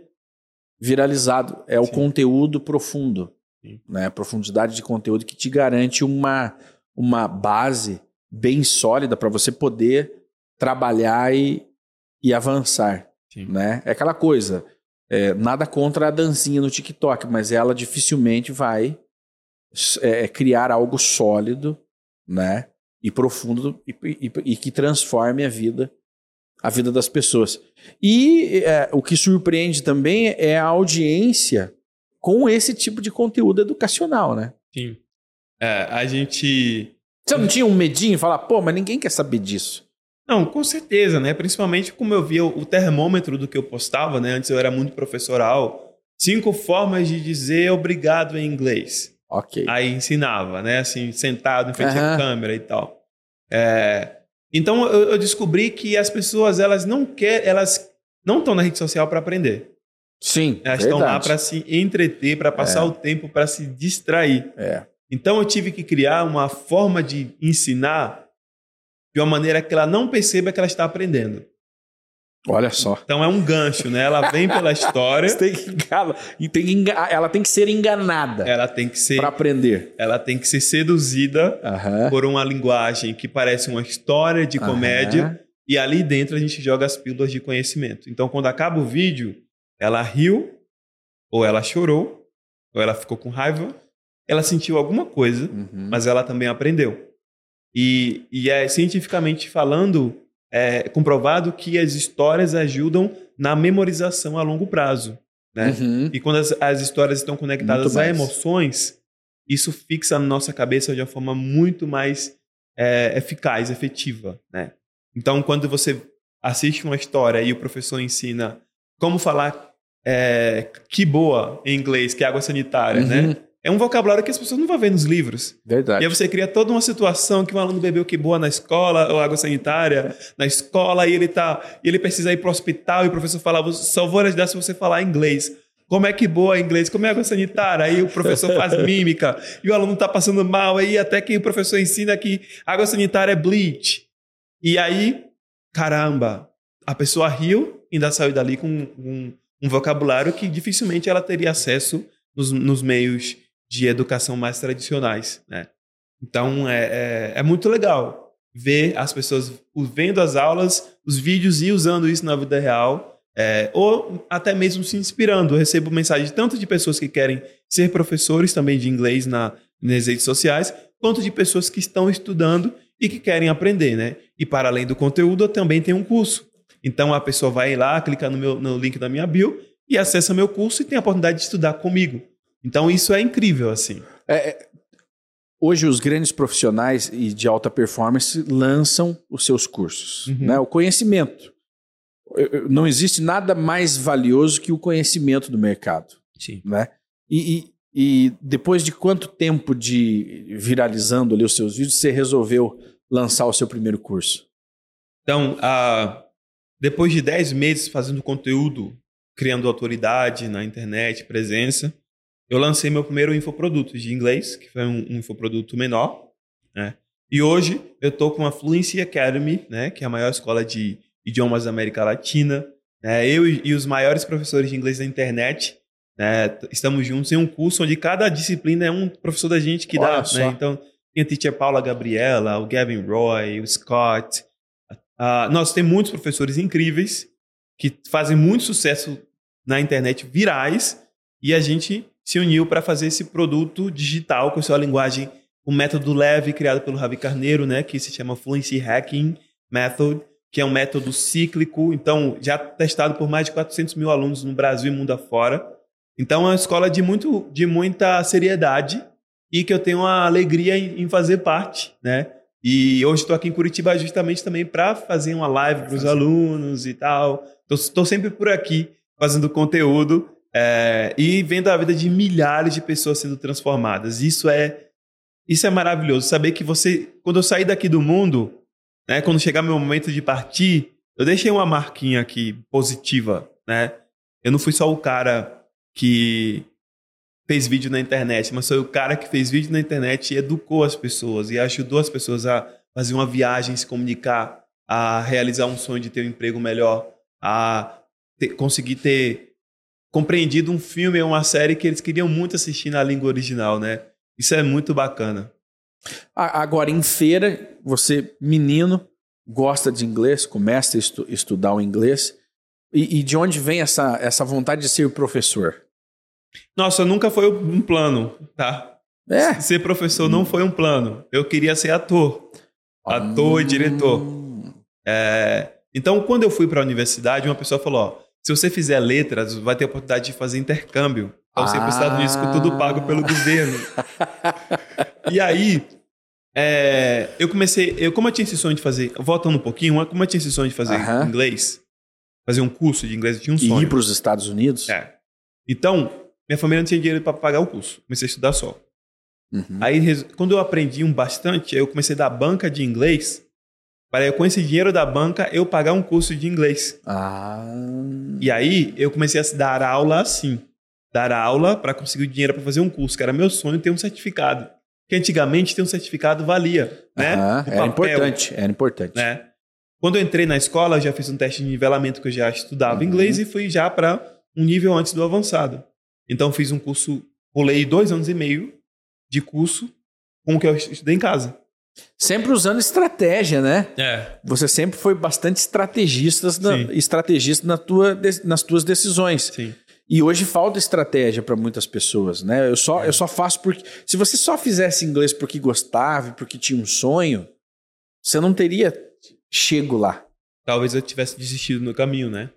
viralizado. É o conteúdo profundo, Sim. né? profundidade de conteúdo que te garante uma, uma base bem sólida para você poder trabalhar e, e avançar. Né? É aquela coisa, é, nada contra a dancinha no TikTok, mas ela dificilmente vai é, criar algo sólido né? e profundo e, e, e que transforme a vida a vida das pessoas. E é, o que surpreende também é a audiência com esse tipo de conteúdo educacional, né? Sim. É, a gente. Você não tinha um medinho falar, pô, mas ninguém quer saber disso? Não, com certeza, né? Principalmente como eu via o termômetro do que eu postava, né? Antes eu era muito professoral. Cinco formas de dizer obrigado em inglês. Ok. Aí ensinava, né? Assim, sentado em frente uhum. à câmera e tal. É, então eu, eu, descobri que as pessoas elas não querem, elas não estão na rede social para aprender. Sim, elas estão lá para se entreter, para passar é. o tempo, para se distrair. É. Então eu tive que criar uma forma de ensinar de uma maneira que ela não perceba que ela está aprendendo. Olha só. Então é um gancho, né? Ela vem pela história. tem que, tem que. Ela tem que ser enganada. Ela tem que ser. Para aprender. Ela tem que ser seduzida por uma linguagem que parece uma história de comédia. E ali dentro a gente joga as pílulas de conhecimento. Então quando acaba o vídeo, ela riu, ou ela chorou, ou ela ficou com raiva, ela sentiu alguma coisa, Uhum. mas ela também aprendeu. E, e é cientificamente falando, é comprovado que as histórias ajudam na memorização a longo prazo. né? Uhum. E quando as, as histórias estão conectadas a emoções, isso fixa na nossa cabeça de uma forma muito mais é, eficaz, efetiva. Né? Então, quando você assiste uma história e o professor ensina como falar é, que boa em inglês, que é água sanitária, Uhum. né? É um vocabulário que as pessoas não vão ver nos livros. Verdade. E aí você cria toda uma situação que um aluno bebeu que boa na escola, ou água sanitária na escola, e ele tá, e ele precisa ir para o hospital, e o professor fala, só vou ajudar se você falar inglês. Como é que boa inglês? Como é água sanitária? Aí o professor faz mímica, e o aluno tá passando mal, aí até que o professor ensina que água sanitária é bleach. E aí, caramba, a pessoa riu e ainda saiu dali com um, um vocabulário que dificilmente ela teria acesso nos, nos meios de educação mais tradicionais, né? Então é, é, é muito legal ver as pessoas vendo as aulas, os vídeos e usando isso na vida real, é, ou até mesmo se inspirando. Eu recebo mensagem tanto de pessoas que querem ser professores também de inglês na, nas redes sociais, quanto de pessoas que estão estudando e que querem aprender, né? E para além do conteúdo, eu também tenho um curso. Então a pessoa vai lá, clica no, meu, no link da minha bio e acessa meu curso e tem a oportunidade de estudar comigo. Então isso é incrível, assim. É, é, hoje os grandes profissionais e de alta performance lançam os seus cursos, Uhum. né? O conhecimento. Não existe nada mais valioso que o conhecimento do mercado, Sim. né? E, e- e depois de quanto tempo de viralizando ali os seus vídeos, você resolveu lançar o seu primeiro curso? Então, ah, depois de 10 meses fazendo conteúdo, criando autoridade na internet, presença, eu lancei meu primeiro infoproduto de inglês, que foi um, um infoproduto menor. Né? E hoje eu estou com a Fluency Academy, né? que é a maior escola de idiomas da América Latina. né? Eu e, e os maiores professores de inglês da internet né? estamos juntos em um curso onde cada disciplina é um professor da gente que Olha dá. só. Né? Então, tem a teacher Paula Gabriela, o Gavin Roy, o Scott, ah, nós temos muitos professores incríveis que fazem muito sucesso na internet, virais, e a gente se uniu para fazer esse produto digital com sua linguagem, um método leve criado pelo Ravi Carneiro, né, que se chama Fluency Hacking Method, que é um método cíclico, então já testado por mais de 400 mil alunos no Brasil e mundo afora. Então é uma escola de, muito, de muita seriedade e que eu tenho uma alegria em, em fazer parte, né? E hoje estou aqui em Curitiba justamente também para fazer uma live para os alunos e tal. Estou sempre por aqui fazendo conteúdo é, e vendo a vida de milhares de pessoas sendo transformadas. Isso é isso é maravilhoso. Saber que você, quando eu sair daqui do mundo, né, quando chegar meu momento de partir, eu deixei uma marquinha aqui positiva, né? Eu não fui só o cara que fez vídeo na internet, mas foi o cara que fez vídeo na internet e educou as pessoas e ajudou as pessoas a fazer uma viagem, se comunicar, a realizar um sonho de ter um emprego melhor, a ter- conseguir ter compreendido um filme ou uma série que eles queriam muito assistir na língua original, né? Isso é muito bacana. Agora, em feira, você, menino, gosta de inglês, começa a estu- estudar o inglês. E, e de onde vem essa, essa vontade de ser professor? Nossa, nunca foi um plano, tá? É. Ser professor não foi um plano. Eu queria ser ator. Ator e diretor. Hum. É, então, quando eu fui para a universidade, uma pessoa falou: ó, se você fizer letras, vai ter a oportunidade de fazer intercâmbio. Então, você ir para os Estados Unidos com tudo pago pelo governo. e aí, é, eu comecei. Eu, como eu tinha esse sonho de fazer. Voltando um pouquinho, como eu tinha esse sonho de fazer Aham. inglês, fazer um curso de inglês, eu tinha um E sonho. ir para os Estados Unidos? É. Então, minha família não tinha dinheiro para pagar o curso. Comecei a estudar só. Uhum. Aí, quando eu aprendi um bastante, eu comecei a dar banca de inglês. Para eu, com esse dinheiro da banca, eu pagar um curso de inglês. Ah. E aí, eu comecei a dar aula assim. Dar aula para conseguir o dinheiro para fazer um curso, que era meu sonho ter um certificado. Porque antigamente ter um certificado valia, né? O Era papel, importante, era importante. Né? Quando eu entrei na escola, eu já fiz um teste de nivelamento que eu já estudava Uhum. inglês e fui já para um nível antes do avançado. Então fiz um curso, pulei dois anos e meio de curso com o que eu estudei em casa. Sempre usando estratégia, né? É. Você sempre foi bastante estrategista, na, estrategista na tua, nas tuas decisões. Sim. E hoje falta estratégia para muitas pessoas, né? Eu só, É. eu só faço porque. Se você só fizesse inglês porque gostava, e porque tinha um sonho, você não teria chego lá. Talvez eu tivesse desistido no caminho, né?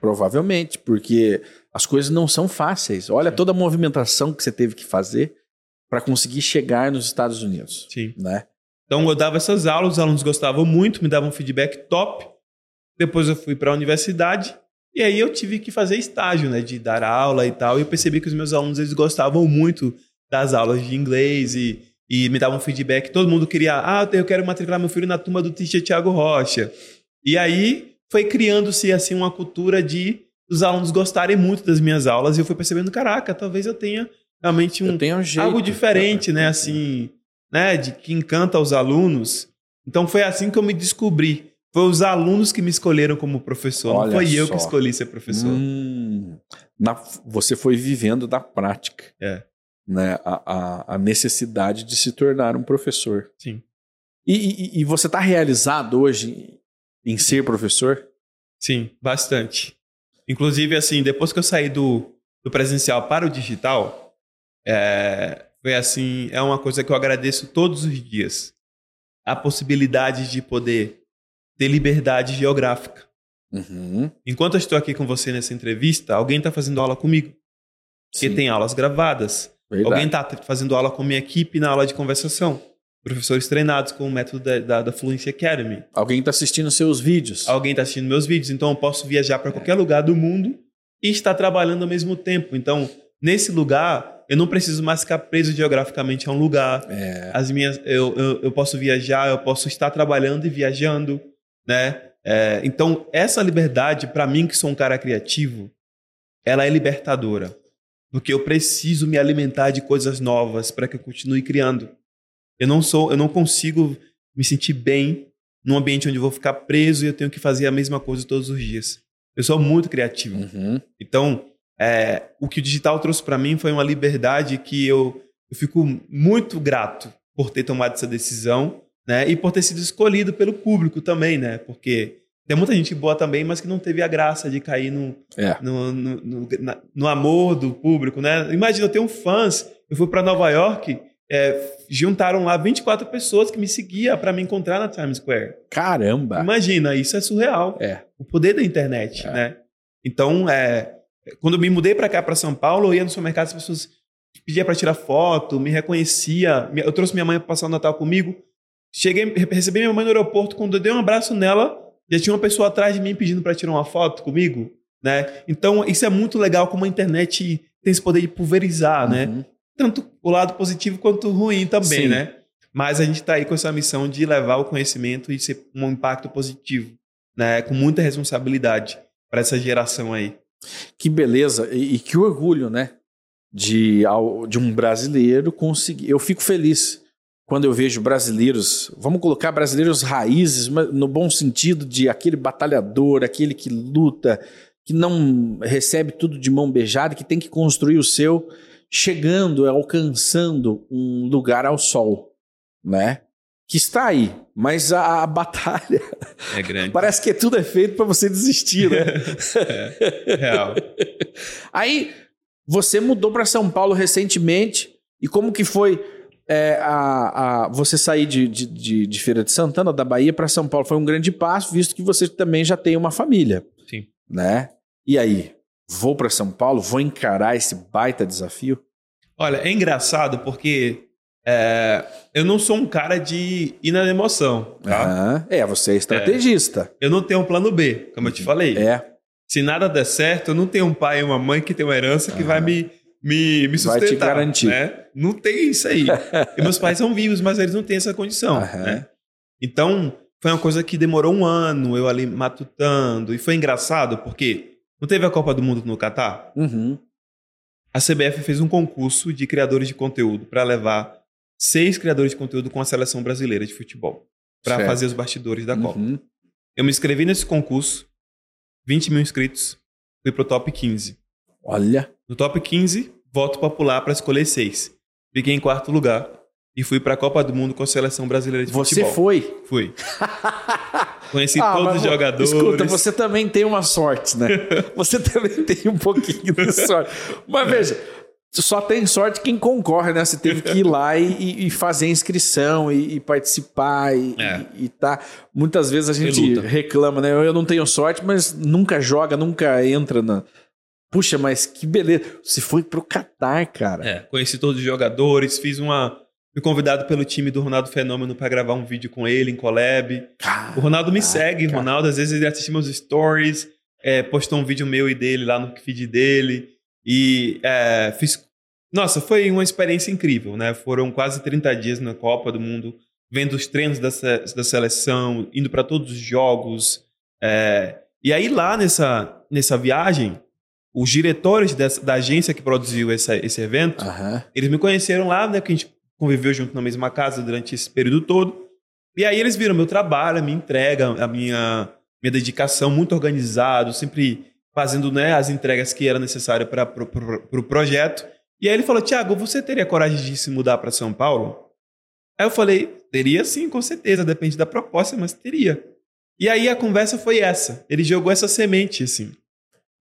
Provavelmente, porque as coisas não são fáceis. Olha Sim. toda a movimentação que você teve que fazer para conseguir chegar nos Estados Unidos, Sim. né? Então eu dava essas aulas, os alunos gostavam muito, me davam um feedback top. Depois eu fui para a universidade e aí eu tive que fazer estágio, né, de dar aula e tal. E eu percebi que os meus alunos eles gostavam muito das aulas de inglês e, e me davam feedback. Todo mundo queria, ah, eu quero matricular meu filho na turma do teacher Thiago Rocha. E aí foi criando-se assim uma cultura de os alunos gostarem muito das minhas aulas e eu fui percebendo, caraca, talvez eu tenha realmente um Eu tenho um jeito. algo diferente, né? Assim, né? De que encanta os alunos. Então foi assim que eu me descobri. Foi os alunos que me escolheram como professor. Olha não foi eu só. que escolhi ser professor. Hum, na- você foi vivendo da prática. É. Né? A, a- a necessidade de se tornar um professor. Sim. E, e- e você está realizado hoje em ser professor? Sim, bastante. Inclusive, assim, depois que eu saí do, do presencial para o digital, é, foi assim, é uma coisa que eu agradeço todos os dias. A possibilidade de poder ter liberdade geográfica. Uhum. Enquanto eu estou aqui com você nessa entrevista, alguém está fazendo aula comigo. Porque Sim, tem aulas gravadas. verdade. Alguém está fazendo aula com minha equipe na aula de conversação. Professores treinados com o método da, da, da Fluency Academy. Alguém está assistindo seus vídeos. Alguém está assistindo meus vídeos, então eu posso viajar para qualquer lugar do mundo e estar trabalhando ao mesmo tempo. Então, nesse lugar, eu não preciso mais ficar preso geograficamente a um lugar. É, As minhas, eu, eu, eu posso viajar, eu posso estar trabalhando e viajando, né? É, então, essa liberdade, para mim, que sou um cara criativo, ela é libertadora. Porque eu preciso me alimentar de coisas novas para que eu continue criando. Eu não sou, eu não consigo me sentir bem num ambiente onde eu vou ficar preso e eu tenho que fazer a mesma coisa todos os dias. Eu sou muito criativo. uhum. Então, é, o que o digital trouxe para mim foi uma liberdade que eu, eu fico muito grato por ter tomado essa decisão, né? E por ter sido escolhido pelo público também, né? Porque tem muita gente boa também, mas que não teve a graça de cair no, É. no, no, no, na- no amor do público, né? Imagina, eu tenho fãs. Eu fui para Nova York, é, juntaram lá 24 pessoas que me seguiam para me encontrar na Times Square. Caramba! Imagina, isso é surreal É. o poder da internet, É. né? Então, é, quando eu me mudei para cá, para São Paulo, eu ia no supermercado, as pessoas pediam para tirar foto, me reconhecia. Eu trouxe minha mãe para passar o Natal comigo. Cheguei, re- recebi minha mãe no aeroporto, quando eu dei um abraço nela, já tinha uma pessoa atrás de mim pedindo para tirar uma foto comigo, né? Então, isso é muito legal como a internet tem esse poder de pulverizar, né? Uhum. tanto o lado positivo quanto o ruim também, Sim. né? Mas a gente está aí com essa missão de levar o conhecimento e ser um impacto positivo, né? Com muita responsabilidade para essa geração aí. Que beleza e, e que orgulho, né? De, de um brasileiro conseguir. Eu fico feliz quando eu vejo brasileiros, vamos colocar brasileiros raízes, no bom sentido de aquele batalhador, aquele que luta, que não recebe tudo de mão beijada, que tem que construir o seu, chegando, alcançando um lugar ao sol, né? Que está aí, mas a, a batalha É grande. parece que tudo é feito para você desistir, né? é, real. Aí você mudou para São Paulo recentemente e como que foi é, a, a- você sair de, de, de- de Feira de Santana, da Bahia, para São Paulo? Foi um grande passo, visto que você também já tem uma família, Sim. né? E aí, vou para São Paulo, vou encarar esse baita desafio? Olha, é engraçado porque é, eu não sou um cara de ir na emoção, tá? É, você é estrategista. Eu não tenho um plano B, como eu te falei. É, Se nada der certo, eu não tenho um pai e uma mãe que tem uma herança que vai me, me, me Vai sustentar. te garantir. Né? Não tem isso aí. e meus pais são vivos, mas eles não têm essa condição. Né? Então, foi uma coisa que demorou um ano, eu ali matutando. E foi engraçado porque não teve a Copa do Mundo no Catar? uhum. A CBF fez um concurso de criadores de conteúdo para levar seis criadores de conteúdo com a seleção brasileira de futebol para fazer os bastidores da Copa. Uhum. Eu me inscrevi nesse concurso, 20 mil inscritos, fui pro top 15. Olha, No top 15, voto popular para escolher seis. Fiquei em quarto lugar e fui para a Copa do Mundo com a seleção brasileira de você futebol. foi. Fui. Conheci ah, todos os jogadores. Escuta, você também tem uma sorte, né? você também tem um pouquinho de sorte. Mas veja, só tem sorte quem concorre, né? Você teve que ir lá e, e fazer inscrição e, e participar e, é. e, tá. Muitas vezes a gente reclama, né? Eu não tenho sorte, mas nunca joga, nunca entra na. Puxa, mas que beleza. Você foi pro Catar, cara. É, conheci todos os jogadores, fiz uma. Fui convidado pelo time do Ronaldo Fenômeno para gravar um vídeo com ele em collab. Caraca. O Ronaldo me segue, Ronaldo. Às vezes ele assiste meus stories, é, postou um vídeo meu e dele lá no feed dele. E é, fiz. Nossa, foi uma experiência incrível, né? Foram quase 30 dias na Copa do Mundo, vendo os treinos da, da seleção, indo para todos os jogos. É... E aí, lá nessa, nessa viagem, os diretores dessa, da agência que produziu essa, esse evento, uhum. eles me conheceram lá, né? Que a gente conviveu junto na mesma casa durante esse período todo. E aí eles viram meu trabalho, a minha entrega, a minha, minha dedicação, muito organizado, sempre fazendo né, as entregas que eram necessárias para o pro, pro, pro projeto. E aí ele falou: Tiago, você teria coragem de se mudar para São Paulo? Aí eu falei: teria sim, com certeza, depende da proposta, mas teria. E aí a conversa foi essa. Ele jogou essa semente, assim.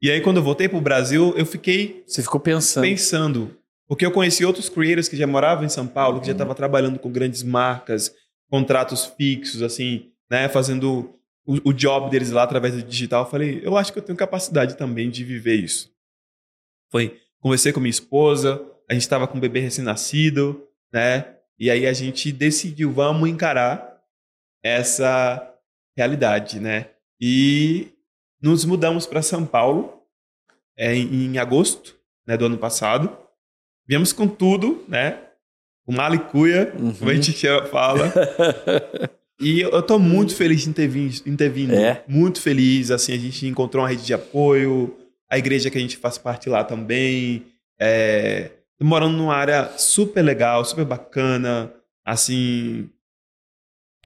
E aí, quando eu voltei para o Brasil, eu fiquei. Você ficou pensando. Pensando. Porque eu conheci outros creators que já moravam em São Paulo, que já estavam trabalhando com grandes marcas, contratos fixos, assim, né? Fazendo o, o, job deles lá através do digital, eu falei, eu acho que eu tenho capacidade também de viver isso. Foi, conversei com minha esposa, a gente estava com um bebê recém-nascido, né? E aí a gente decidiu, vamos encarar essa realidade, né? E nos mudamos para São Paulo é, em, em, agosto né, do ano passado. Viemos com tudo, né? Com malicuia, uhum. como a gente fala. E eu estou muito feliz em ter vindo, em ter vindo. É. Muito feliz. Assim, a gente encontrou uma rede de apoio, a igreja que a gente faz parte lá também. É, morando numa área super legal, super bacana. Assim.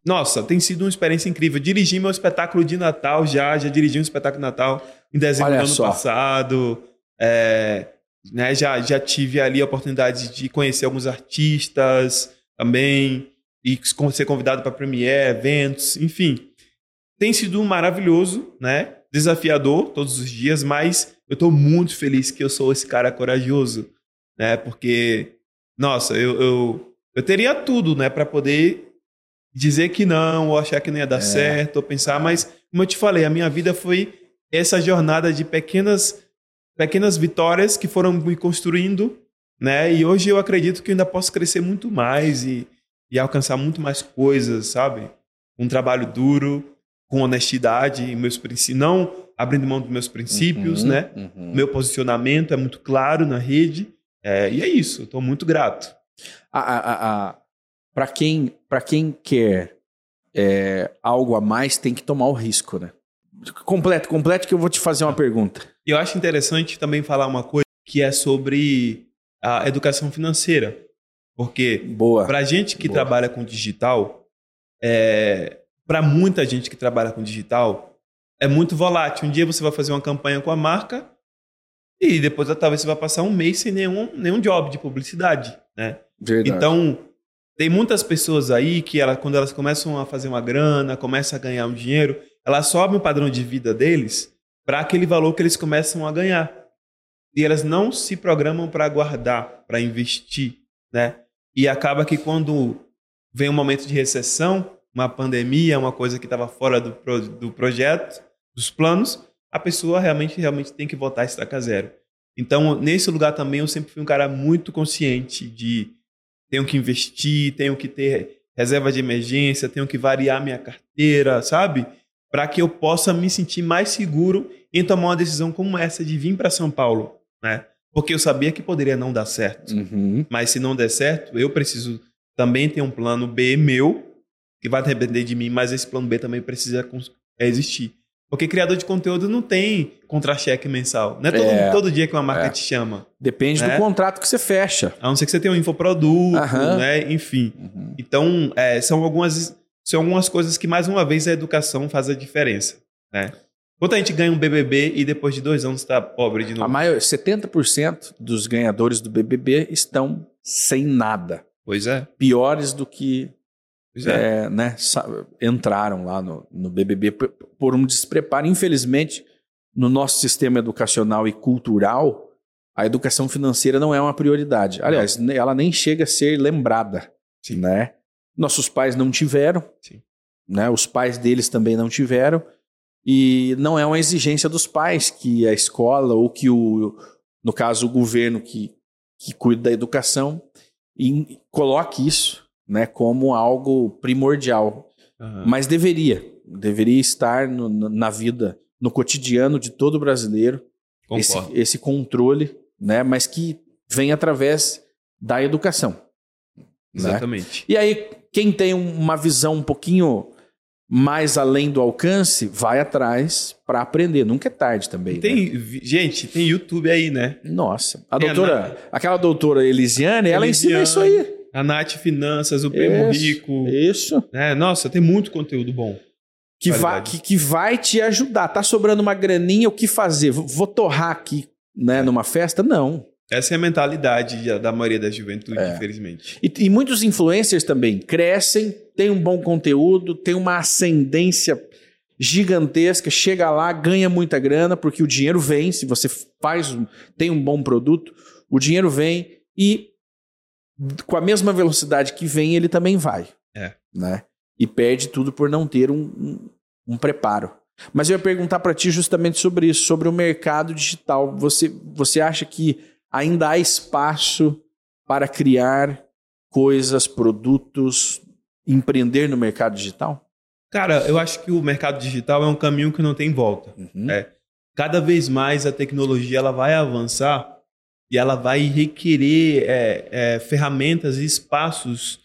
Nossa, tem sido uma experiência incrível. Dirigi meu espetáculo de Natal já, já dirigi um espetáculo de Natal em dezembro Olha do ano só. passado. É, né, já, já tive ali a oportunidade de conhecer alguns artistas também e ser convidado para premiere, eventos, enfim. Tem sido maravilhoso, né? Desafiador todos os dias, mas eu estou muito feliz que eu sou esse cara corajoso, né? Porque, nossa, eu, eu, eu teria tudo, né, para poder dizer que não, ou achar que não ia dar é. certo, ou pensar, mas como eu te falei, a minha vida foi essa jornada de pequenas pequenas vitórias que foram me construindo, né? E hoje eu acredito que eu ainda posso crescer muito mais e e alcançar muito mais coisas, sabe? Um trabalho duro, com honestidade, meus princípios, não abrindo mão dos meus princípios, uhum, né? Uhum. Meu posicionamento é muito claro na rede. É, e é isso, estou muito grato. Para quem, quem quer é, algo a mais, tem que tomar o risco, né? Completo, completo que eu vou te fazer uma pergunta. Eu acho interessante também falar uma coisa que é sobre a educação financeira. Porque para gente que Boa. trabalha com digital, é, para muita gente que trabalha com digital, é muito volátil. Um dia você vai fazer uma campanha com a marca e depois talvez você vai passar um mês sem nenhum, nenhum job de publicidade, né? Verdade. Então, tem muitas pessoas aí que ela, quando elas começam a fazer uma grana, começam a ganhar um dinheiro, elas sobem o padrão de vida deles para aquele valor que eles começam a ganhar. E elas não se programam para guardar, para investir, né? E acaba que quando vem um momento de recessão, uma pandemia, uma coisa que estava fora do, pro, do projeto, dos planos, a pessoa realmente, realmente tem que voltar a estaca zero. Então, nesse lugar também, eu sempre fui um cara muito consciente de tenho que investir, tenho que ter reserva de emergência, tenho que variar minha carteira, sabe? Para que eu possa me sentir mais seguro em tomar uma decisão como essa de vir para São Paulo, né? Porque eu sabia que poderia não dar certo. Uhum. Mas se não der certo, eu preciso também ter um plano B meu, que vai depender de mim, mas esse plano B também precisa existir. Porque criador de conteúdo não tem contra-cheque mensal. Não é todo, é, todo dia que uma marca é. te chama. Depende né? do contrato que você fecha. A não ser que você tenha um infoproduto, uhum. né? Enfim. Uhum. Então, é, são, algumas, são algumas coisas que, mais uma vez, a educação faz a diferença. Né? Quanto a gente ganha um BBB e depois de dois anos está pobre de novo? A maior, 70% dos ganhadores do BBB estão sem nada. Pois é. Piores do que é. né, entraram lá no, no BBB por um despreparo. Infelizmente, no nosso sistema educacional e cultural, a educação financeira não é uma prioridade. Aliás, não. ela nem chega a ser lembrada, Sim. né? Nossos pais não tiveram, Sim. né? Os pais deles também não tiveram e não é uma exigência dos pais que a escola ou que o, no caso, o governo que, que cuida da educação e coloque isso, né, como algo primordial. Uhum. Mas deveria, deveria estar no, na vida, no cotidiano de todo brasileiro, esse, esse controle né? Mas que vem através da educação. Né? Exatamente. Né? E aí, quem tem uma visão um pouquinho mais além do alcance, vai atrás para aprender. Nunca é tarde também. Tem, né? gente, tem YouTube aí, né? Nossa, a tem doutora, a aquela doutora Elisiane, ela ensina isso aí. A Nath Finanças, o Primo isso, Rico. Isso. É, nossa, tem muito conteúdo bom. Que vai, que, que vai te ajudar. Tá sobrando uma graninha, o que fazer? Vou torrar aqui né, numa festa, não. Essa é a mentalidade da maioria da juventude, é. infelizmente. E, e, muitos influencers também crescem, têm um bom conteúdo, têm uma ascendência gigantesca, chega lá, ganha muita grana, porque o dinheiro vem, se você faz, tem um bom produto, o dinheiro vem e com a mesma velocidade que vem, ele também vai. É. Né? E perde tudo por não ter um, um, um preparo. Mas eu ia perguntar para ti justamente sobre isso, sobre o mercado digital. Você, você acha que ainda há espaço para criar coisas, produtos, empreender no mercado digital? Cara, eu acho que o mercado digital é um caminho que não tem volta. Uhum. É. Cada vez mais a tecnologia ela vai avançar e ela vai requerer é, é, ferramentas e espaços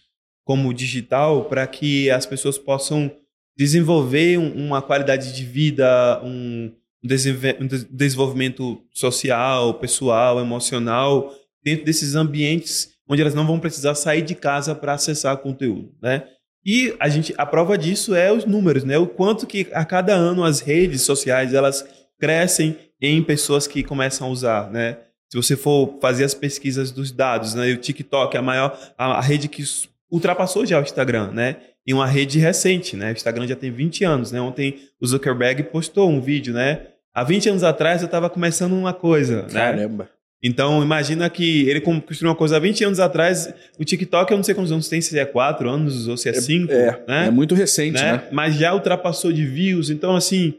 como o digital para que as pessoas possam desenvolver uma qualidade de vida, um, desenvolvimento social, pessoal, emocional, dentro desses ambientes onde elas não vão precisar sair de casa para acessar conteúdo, né? E a gente, a prova disso é os números, né? O quanto que a cada ano as redes sociais elas crescem em pessoas que começam a usar, né? Se você for fazer as pesquisas dos dados, né? O TikTok é a maior, a, a rede que ultrapassou já o Instagram, né? em uma rede recente, né? O Instagram já tem 20 anos, né? Ontem o Zuckerberg postou um vídeo, né? Há 20 anos atrás eu estava começando uma coisa, né? Caramba. Né? Então, imagina que ele construiu uma coisa há 20 anos atrás. O TikTok, eu não sei quantos anos tem, se é 4 anos ou se é 5. É, né? é muito recente, né? né? Mas já ultrapassou de views. Então, assim,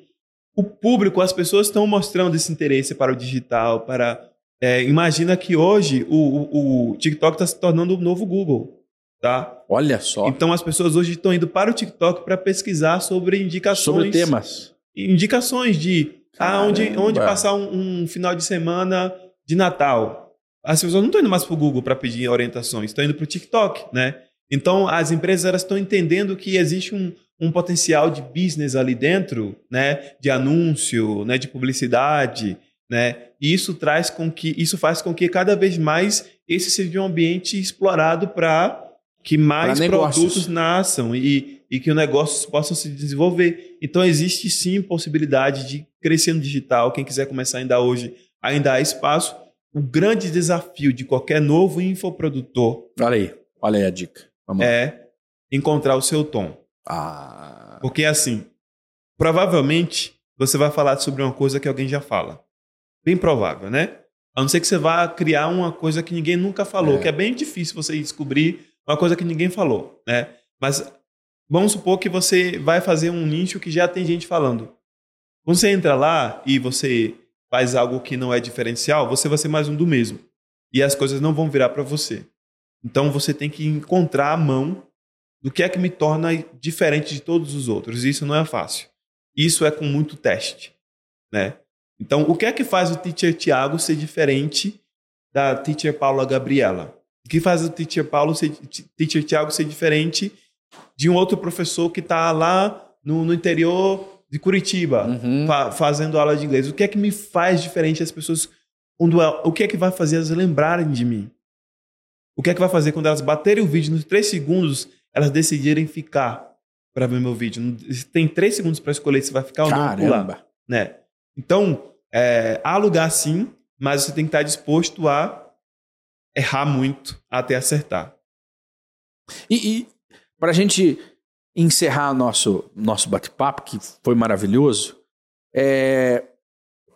o público, as pessoas estão mostrando esse interesse para o digital, para... É, imagina que hoje o, o, o TikTok está se tornando o novo Google. Tá? Olha só. Então as pessoas hoje estão indo para o TikTok para pesquisar sobre indicações. Sobre temas. Indicações de ah, onde, onde passar um, um, final de semana de Natal. As pessoas não estão indo mais para o Google para pedir orientações, estão indo para o TikTok, né? Então as empresas estão entendendo que existe um, um potencial de business ali dentro, né? De anúncio, né? De publicidade, né? E isso traz com que isso faz com que cada vez mais esse seja um ambiente explorado para que mais produtos nasçam e, e que os negócios possam se desenvolver. Então, existe sim possibilidade de crescer no digital. Quem quiser começar ainda hoje, ainda há espaço. O grande desafio de qualquer novo infoprodutor. Olha aí, olha aí a dica. Vamos é encontrar o seu tom. Ah. Porque assim, provavelmente você vai falar sobre uma coisa que alguém já fala. Bem provável, né? A não ser que você vá criar uma coisa que ninguém nunca falou, é. que é bem difícil você descobrir uma coisa que ninguém falou, né? Mas vamos supor que você vai fazer um nicho que já tem gente falando. Quando você entra lá e você faz algo que não é diferencial, você vai ser mais um do mesmo. E as coisas não vão virar para você. Então você tem que encontrar a mão do que é que me torna diferente de todos os outros. E isso não é fácil. Isso é com muito teste, né? Então, o que é que faz o teacher Tiago ser diferente da teacher Paula Gabriela? O que faz o teacher Paulo ser, teacher Tiago ser diferente de um outro professor que está lá no, no, interior de Curitiba uhum. fa fazendo aula de inglês? O que é que me faz diferente as pessoas? O que é que vai fazer elas lembrarem de mim? O que é que vai fazer quando elas baterem o vídeo nos três segundos, elas decidirem ficar para ver meu vídeo? Tem três segundos para escolher se vai ficar ou não pular. Né? Então, é, há lugar sim, mas você tem que estar disposto a errar muito até acertar. E, e para a gente encerrar nosso, nosso bate-papo, que foi maravilhoso, é,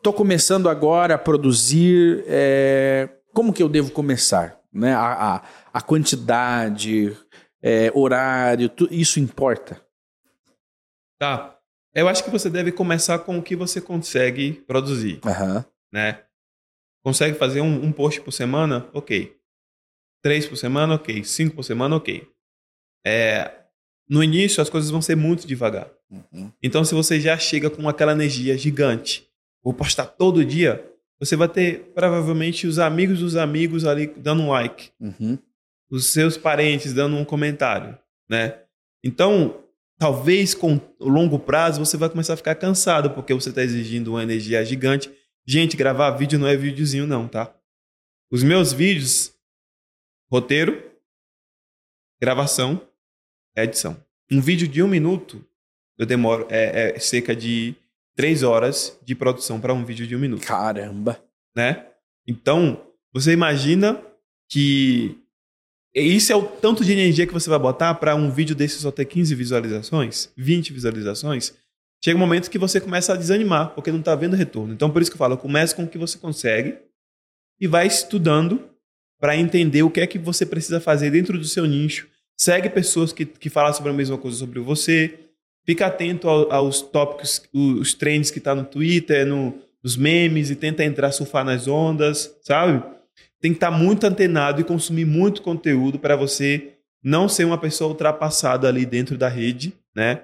tô começando agora a produzir. É, como que eu devo começar? Né? A, a, a quantidade, é, horário, tu, isso importa? Tá. Eu acho que você deve começar com o que você consegue produzir. Uhum. Né? Consegue fazer um, um post por semana? Ok. Três por semana? Ok. Cinco por semana? Ok. É, no início, as coisas vão ser muito devagar. Uhum. Então, se você já chega com aquela energia gigante, vou postar todo dia, você vai ter provavelmente os amigos dos amigos ali dando um like. Uhum. Os seus parentes dando um comentário, né? Então, talvez com o longo prazo você vai começar a ficar cansado porque você está exigindo uma energia gigante. Gente, gravar vídeo não é videozinho não, tá? Os meus vídeos, roteiro, gravação, edição. Um vídeo de um minuto, eu demoro é, é cerca de três horas de produção para um vídeo de um minuto. Caramba! Né? Então, você imagina que isso é o tanto de energia que você vai botar para um vídeo desse só ter 15 visualizações, 20 visualizações. Chega um momento que você começa a desanimar, porque não está vendo retorno. Então, por isso que eu falo, comece com o que você consegue e vai estudando para entender o que é que você precisa fazer dentro do seu nicho. Segue pessoas que, que falam sobre a mesma coisa sobre você. Fica atento ao, aos tópicos, os trends que tá no Twitter, no, nos memes e tenta entrar, surfar nas ondas, sabe? tem que estar muito antenado e consumir muito conteúdo para você não ser uma pessoa ultrapassada ali dentro da rede, né?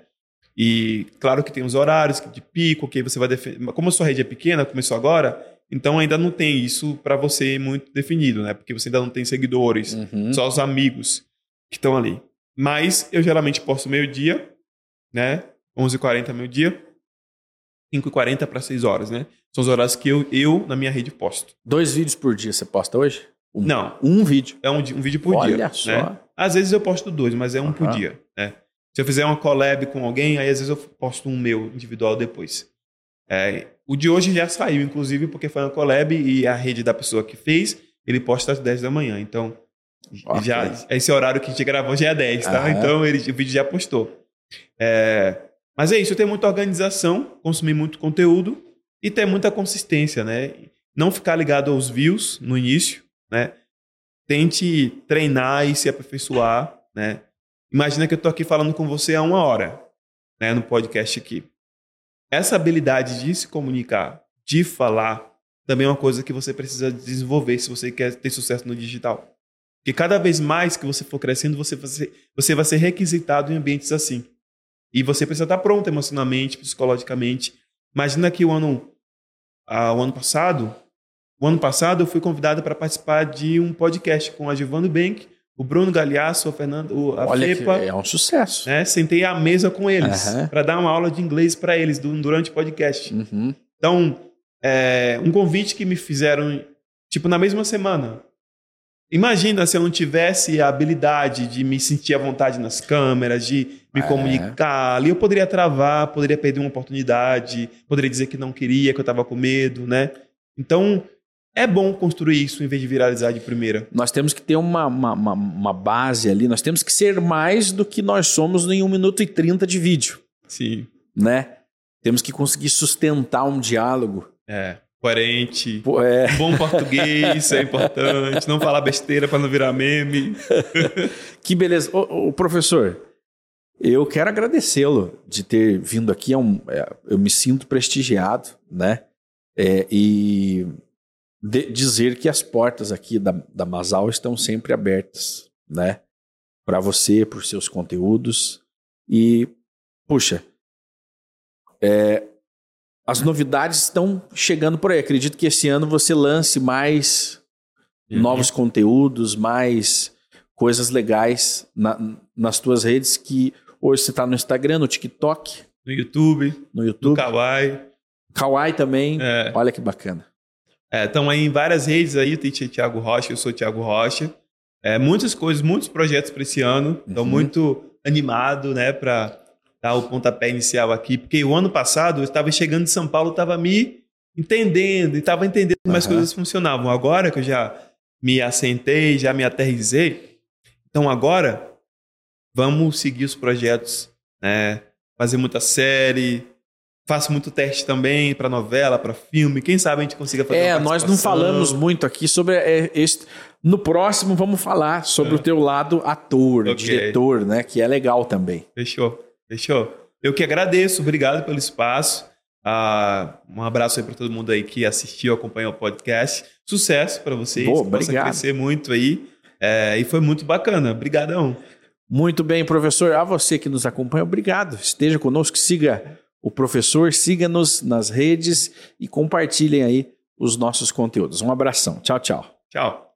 E claro que tem os horários de pico, que você vai defender. Como a sua rede é pequena, começou agora, então ainda não tem isso para você muito definido, né? Porque você ainda não tem seguidores, uhum. só os amigos que estão ali. Mas eu geralmente posto meio-dia, né? 11h40 meio-dia. 5h40 para 6 horas, né? São os horários que eu, eu, na minha rede, posto. Dois vídeos por dia você posta hoje? Um, Não. Um vídeo? É um, um vídeo por Olha dia. Olha só. Né? Às vezes eu posto dois, mas é um uhum. por dia. Né? Se eu fizer uma collab com alguém, aí às vezes eu posto um meu individual depois. É, o de hoje já saiu, inclusive, porque foi uma collab e a rede da pessoa que fez, ele posta às 10 da manhã. Então, já, esse horário que a gente gravou já é 10, tá? Então, ele, o vídeo já postou. É, mas é isso, eu tenho muita organização, consumir muito conteúdo e ter muita consistência, né? Não ficar ligado aos views no início, né? Tente treinar e se aperfeiçoar, né? Imagina que eu estou aqui falando com você há uma hora, né? No podcast aqui. Essa habilidade de se comunicar, de falar, também é uma coisa que você precisa desenvolver se você quer ter sucesso no digital. Porque cada vez mais que você for crescendo, você vai ser, você vai ser requisitado em ambientes assim. E você precisa estar pronto emocionalmente, psicologicamente. Imagina que o ano, ah, o ano passado, o ano passado eu fui convidado para participar de um podcast com a Giovanni Bank, o Bruno Galhaço, o Fernando, a Olha Fepa. é um sucesso. Né? Sentei à mesa com eles uhum. para dar uma aula de inglês para eles durante o podcast. Uhum. Então, é, um convite que me fizeram, tipo, na mesma semana. Imagina se eu não tivesse a habilidade de me sentir à vontade nas câmeras, de me é. comunicar. Ali eu poderia travar, poderia perder uma oportunidade, poderia dizer que não queria, que eu estava com medo, né? Então, é bom construir isso em vez de viralizar de primeira. Nós temos que ter uma, uma, uma, uma base ali, nós temos que ser mais do que nós somos em 1 minuto e 30 de vídeo. Sim. Né? Temos que conseguir sustentar um diálogo. É coerente, Pô, é. bom português é importante, não falar besteira para não virar meme. que beleza. O professor, eu quero agradecê-lo de ter vindo aqui. É um, é, eu me sinto prestigiado, né? É, e de, dizer que as portas aqui da, da Masal estão sempre abertas, né? Para você, por seus conteúdos. E, puxa, é, as novidades estão chegando por aí. Acredito que esse ano você lance mais uhum. novos conteúdos, mais coisas legais na, nas tuas redes que hoje você está no Instagram, no TikTok, no YouTube, no YouTube, no Kawaii, Kawaii também. É. Olha que bacana. Estão é, aí em várias redes aí, tem Thiago Rocha, eu sou Thiago Rocha. É, muitas coisas, muitos projetos para esse ano. Estou uhum. muito animado, né, para dar o pontapé inicial aqui, porque o ano passado eu estava chegando de São Paulo, estava me entendendo, e estava entendendo como uhum. as coisas funcionavam. Agora que eu já me assentei, já me aterrizei, então agora vamos seguir os projetos, né? Fazer muita série, faço muito teste também para novela, para filme. Quem sabe a gente consiga fazer É, nós não falamos muito aqui sobre é, este. No próximo vamos falar sobre é. o teu lado ator, okay. diretor, né? Que é legal também. Fechou, fechou. Eu que agradeço, obrigado pelo espaço. Ah, um abraço aí para todo mundo aí que assistiu, acompanhou o podcast. Sucesso para vocês. Boa, obrigado. crescer muito aí. É, e foi muito bacana. Obrigadão. Muito bem, professor. A você que nos acompanha, obrigado. Esteja conosco, siga o professor, siga-nos nas redes e compartilhem aí os nossos conteúdos. Um abração. Tchau, tchau. Tchau.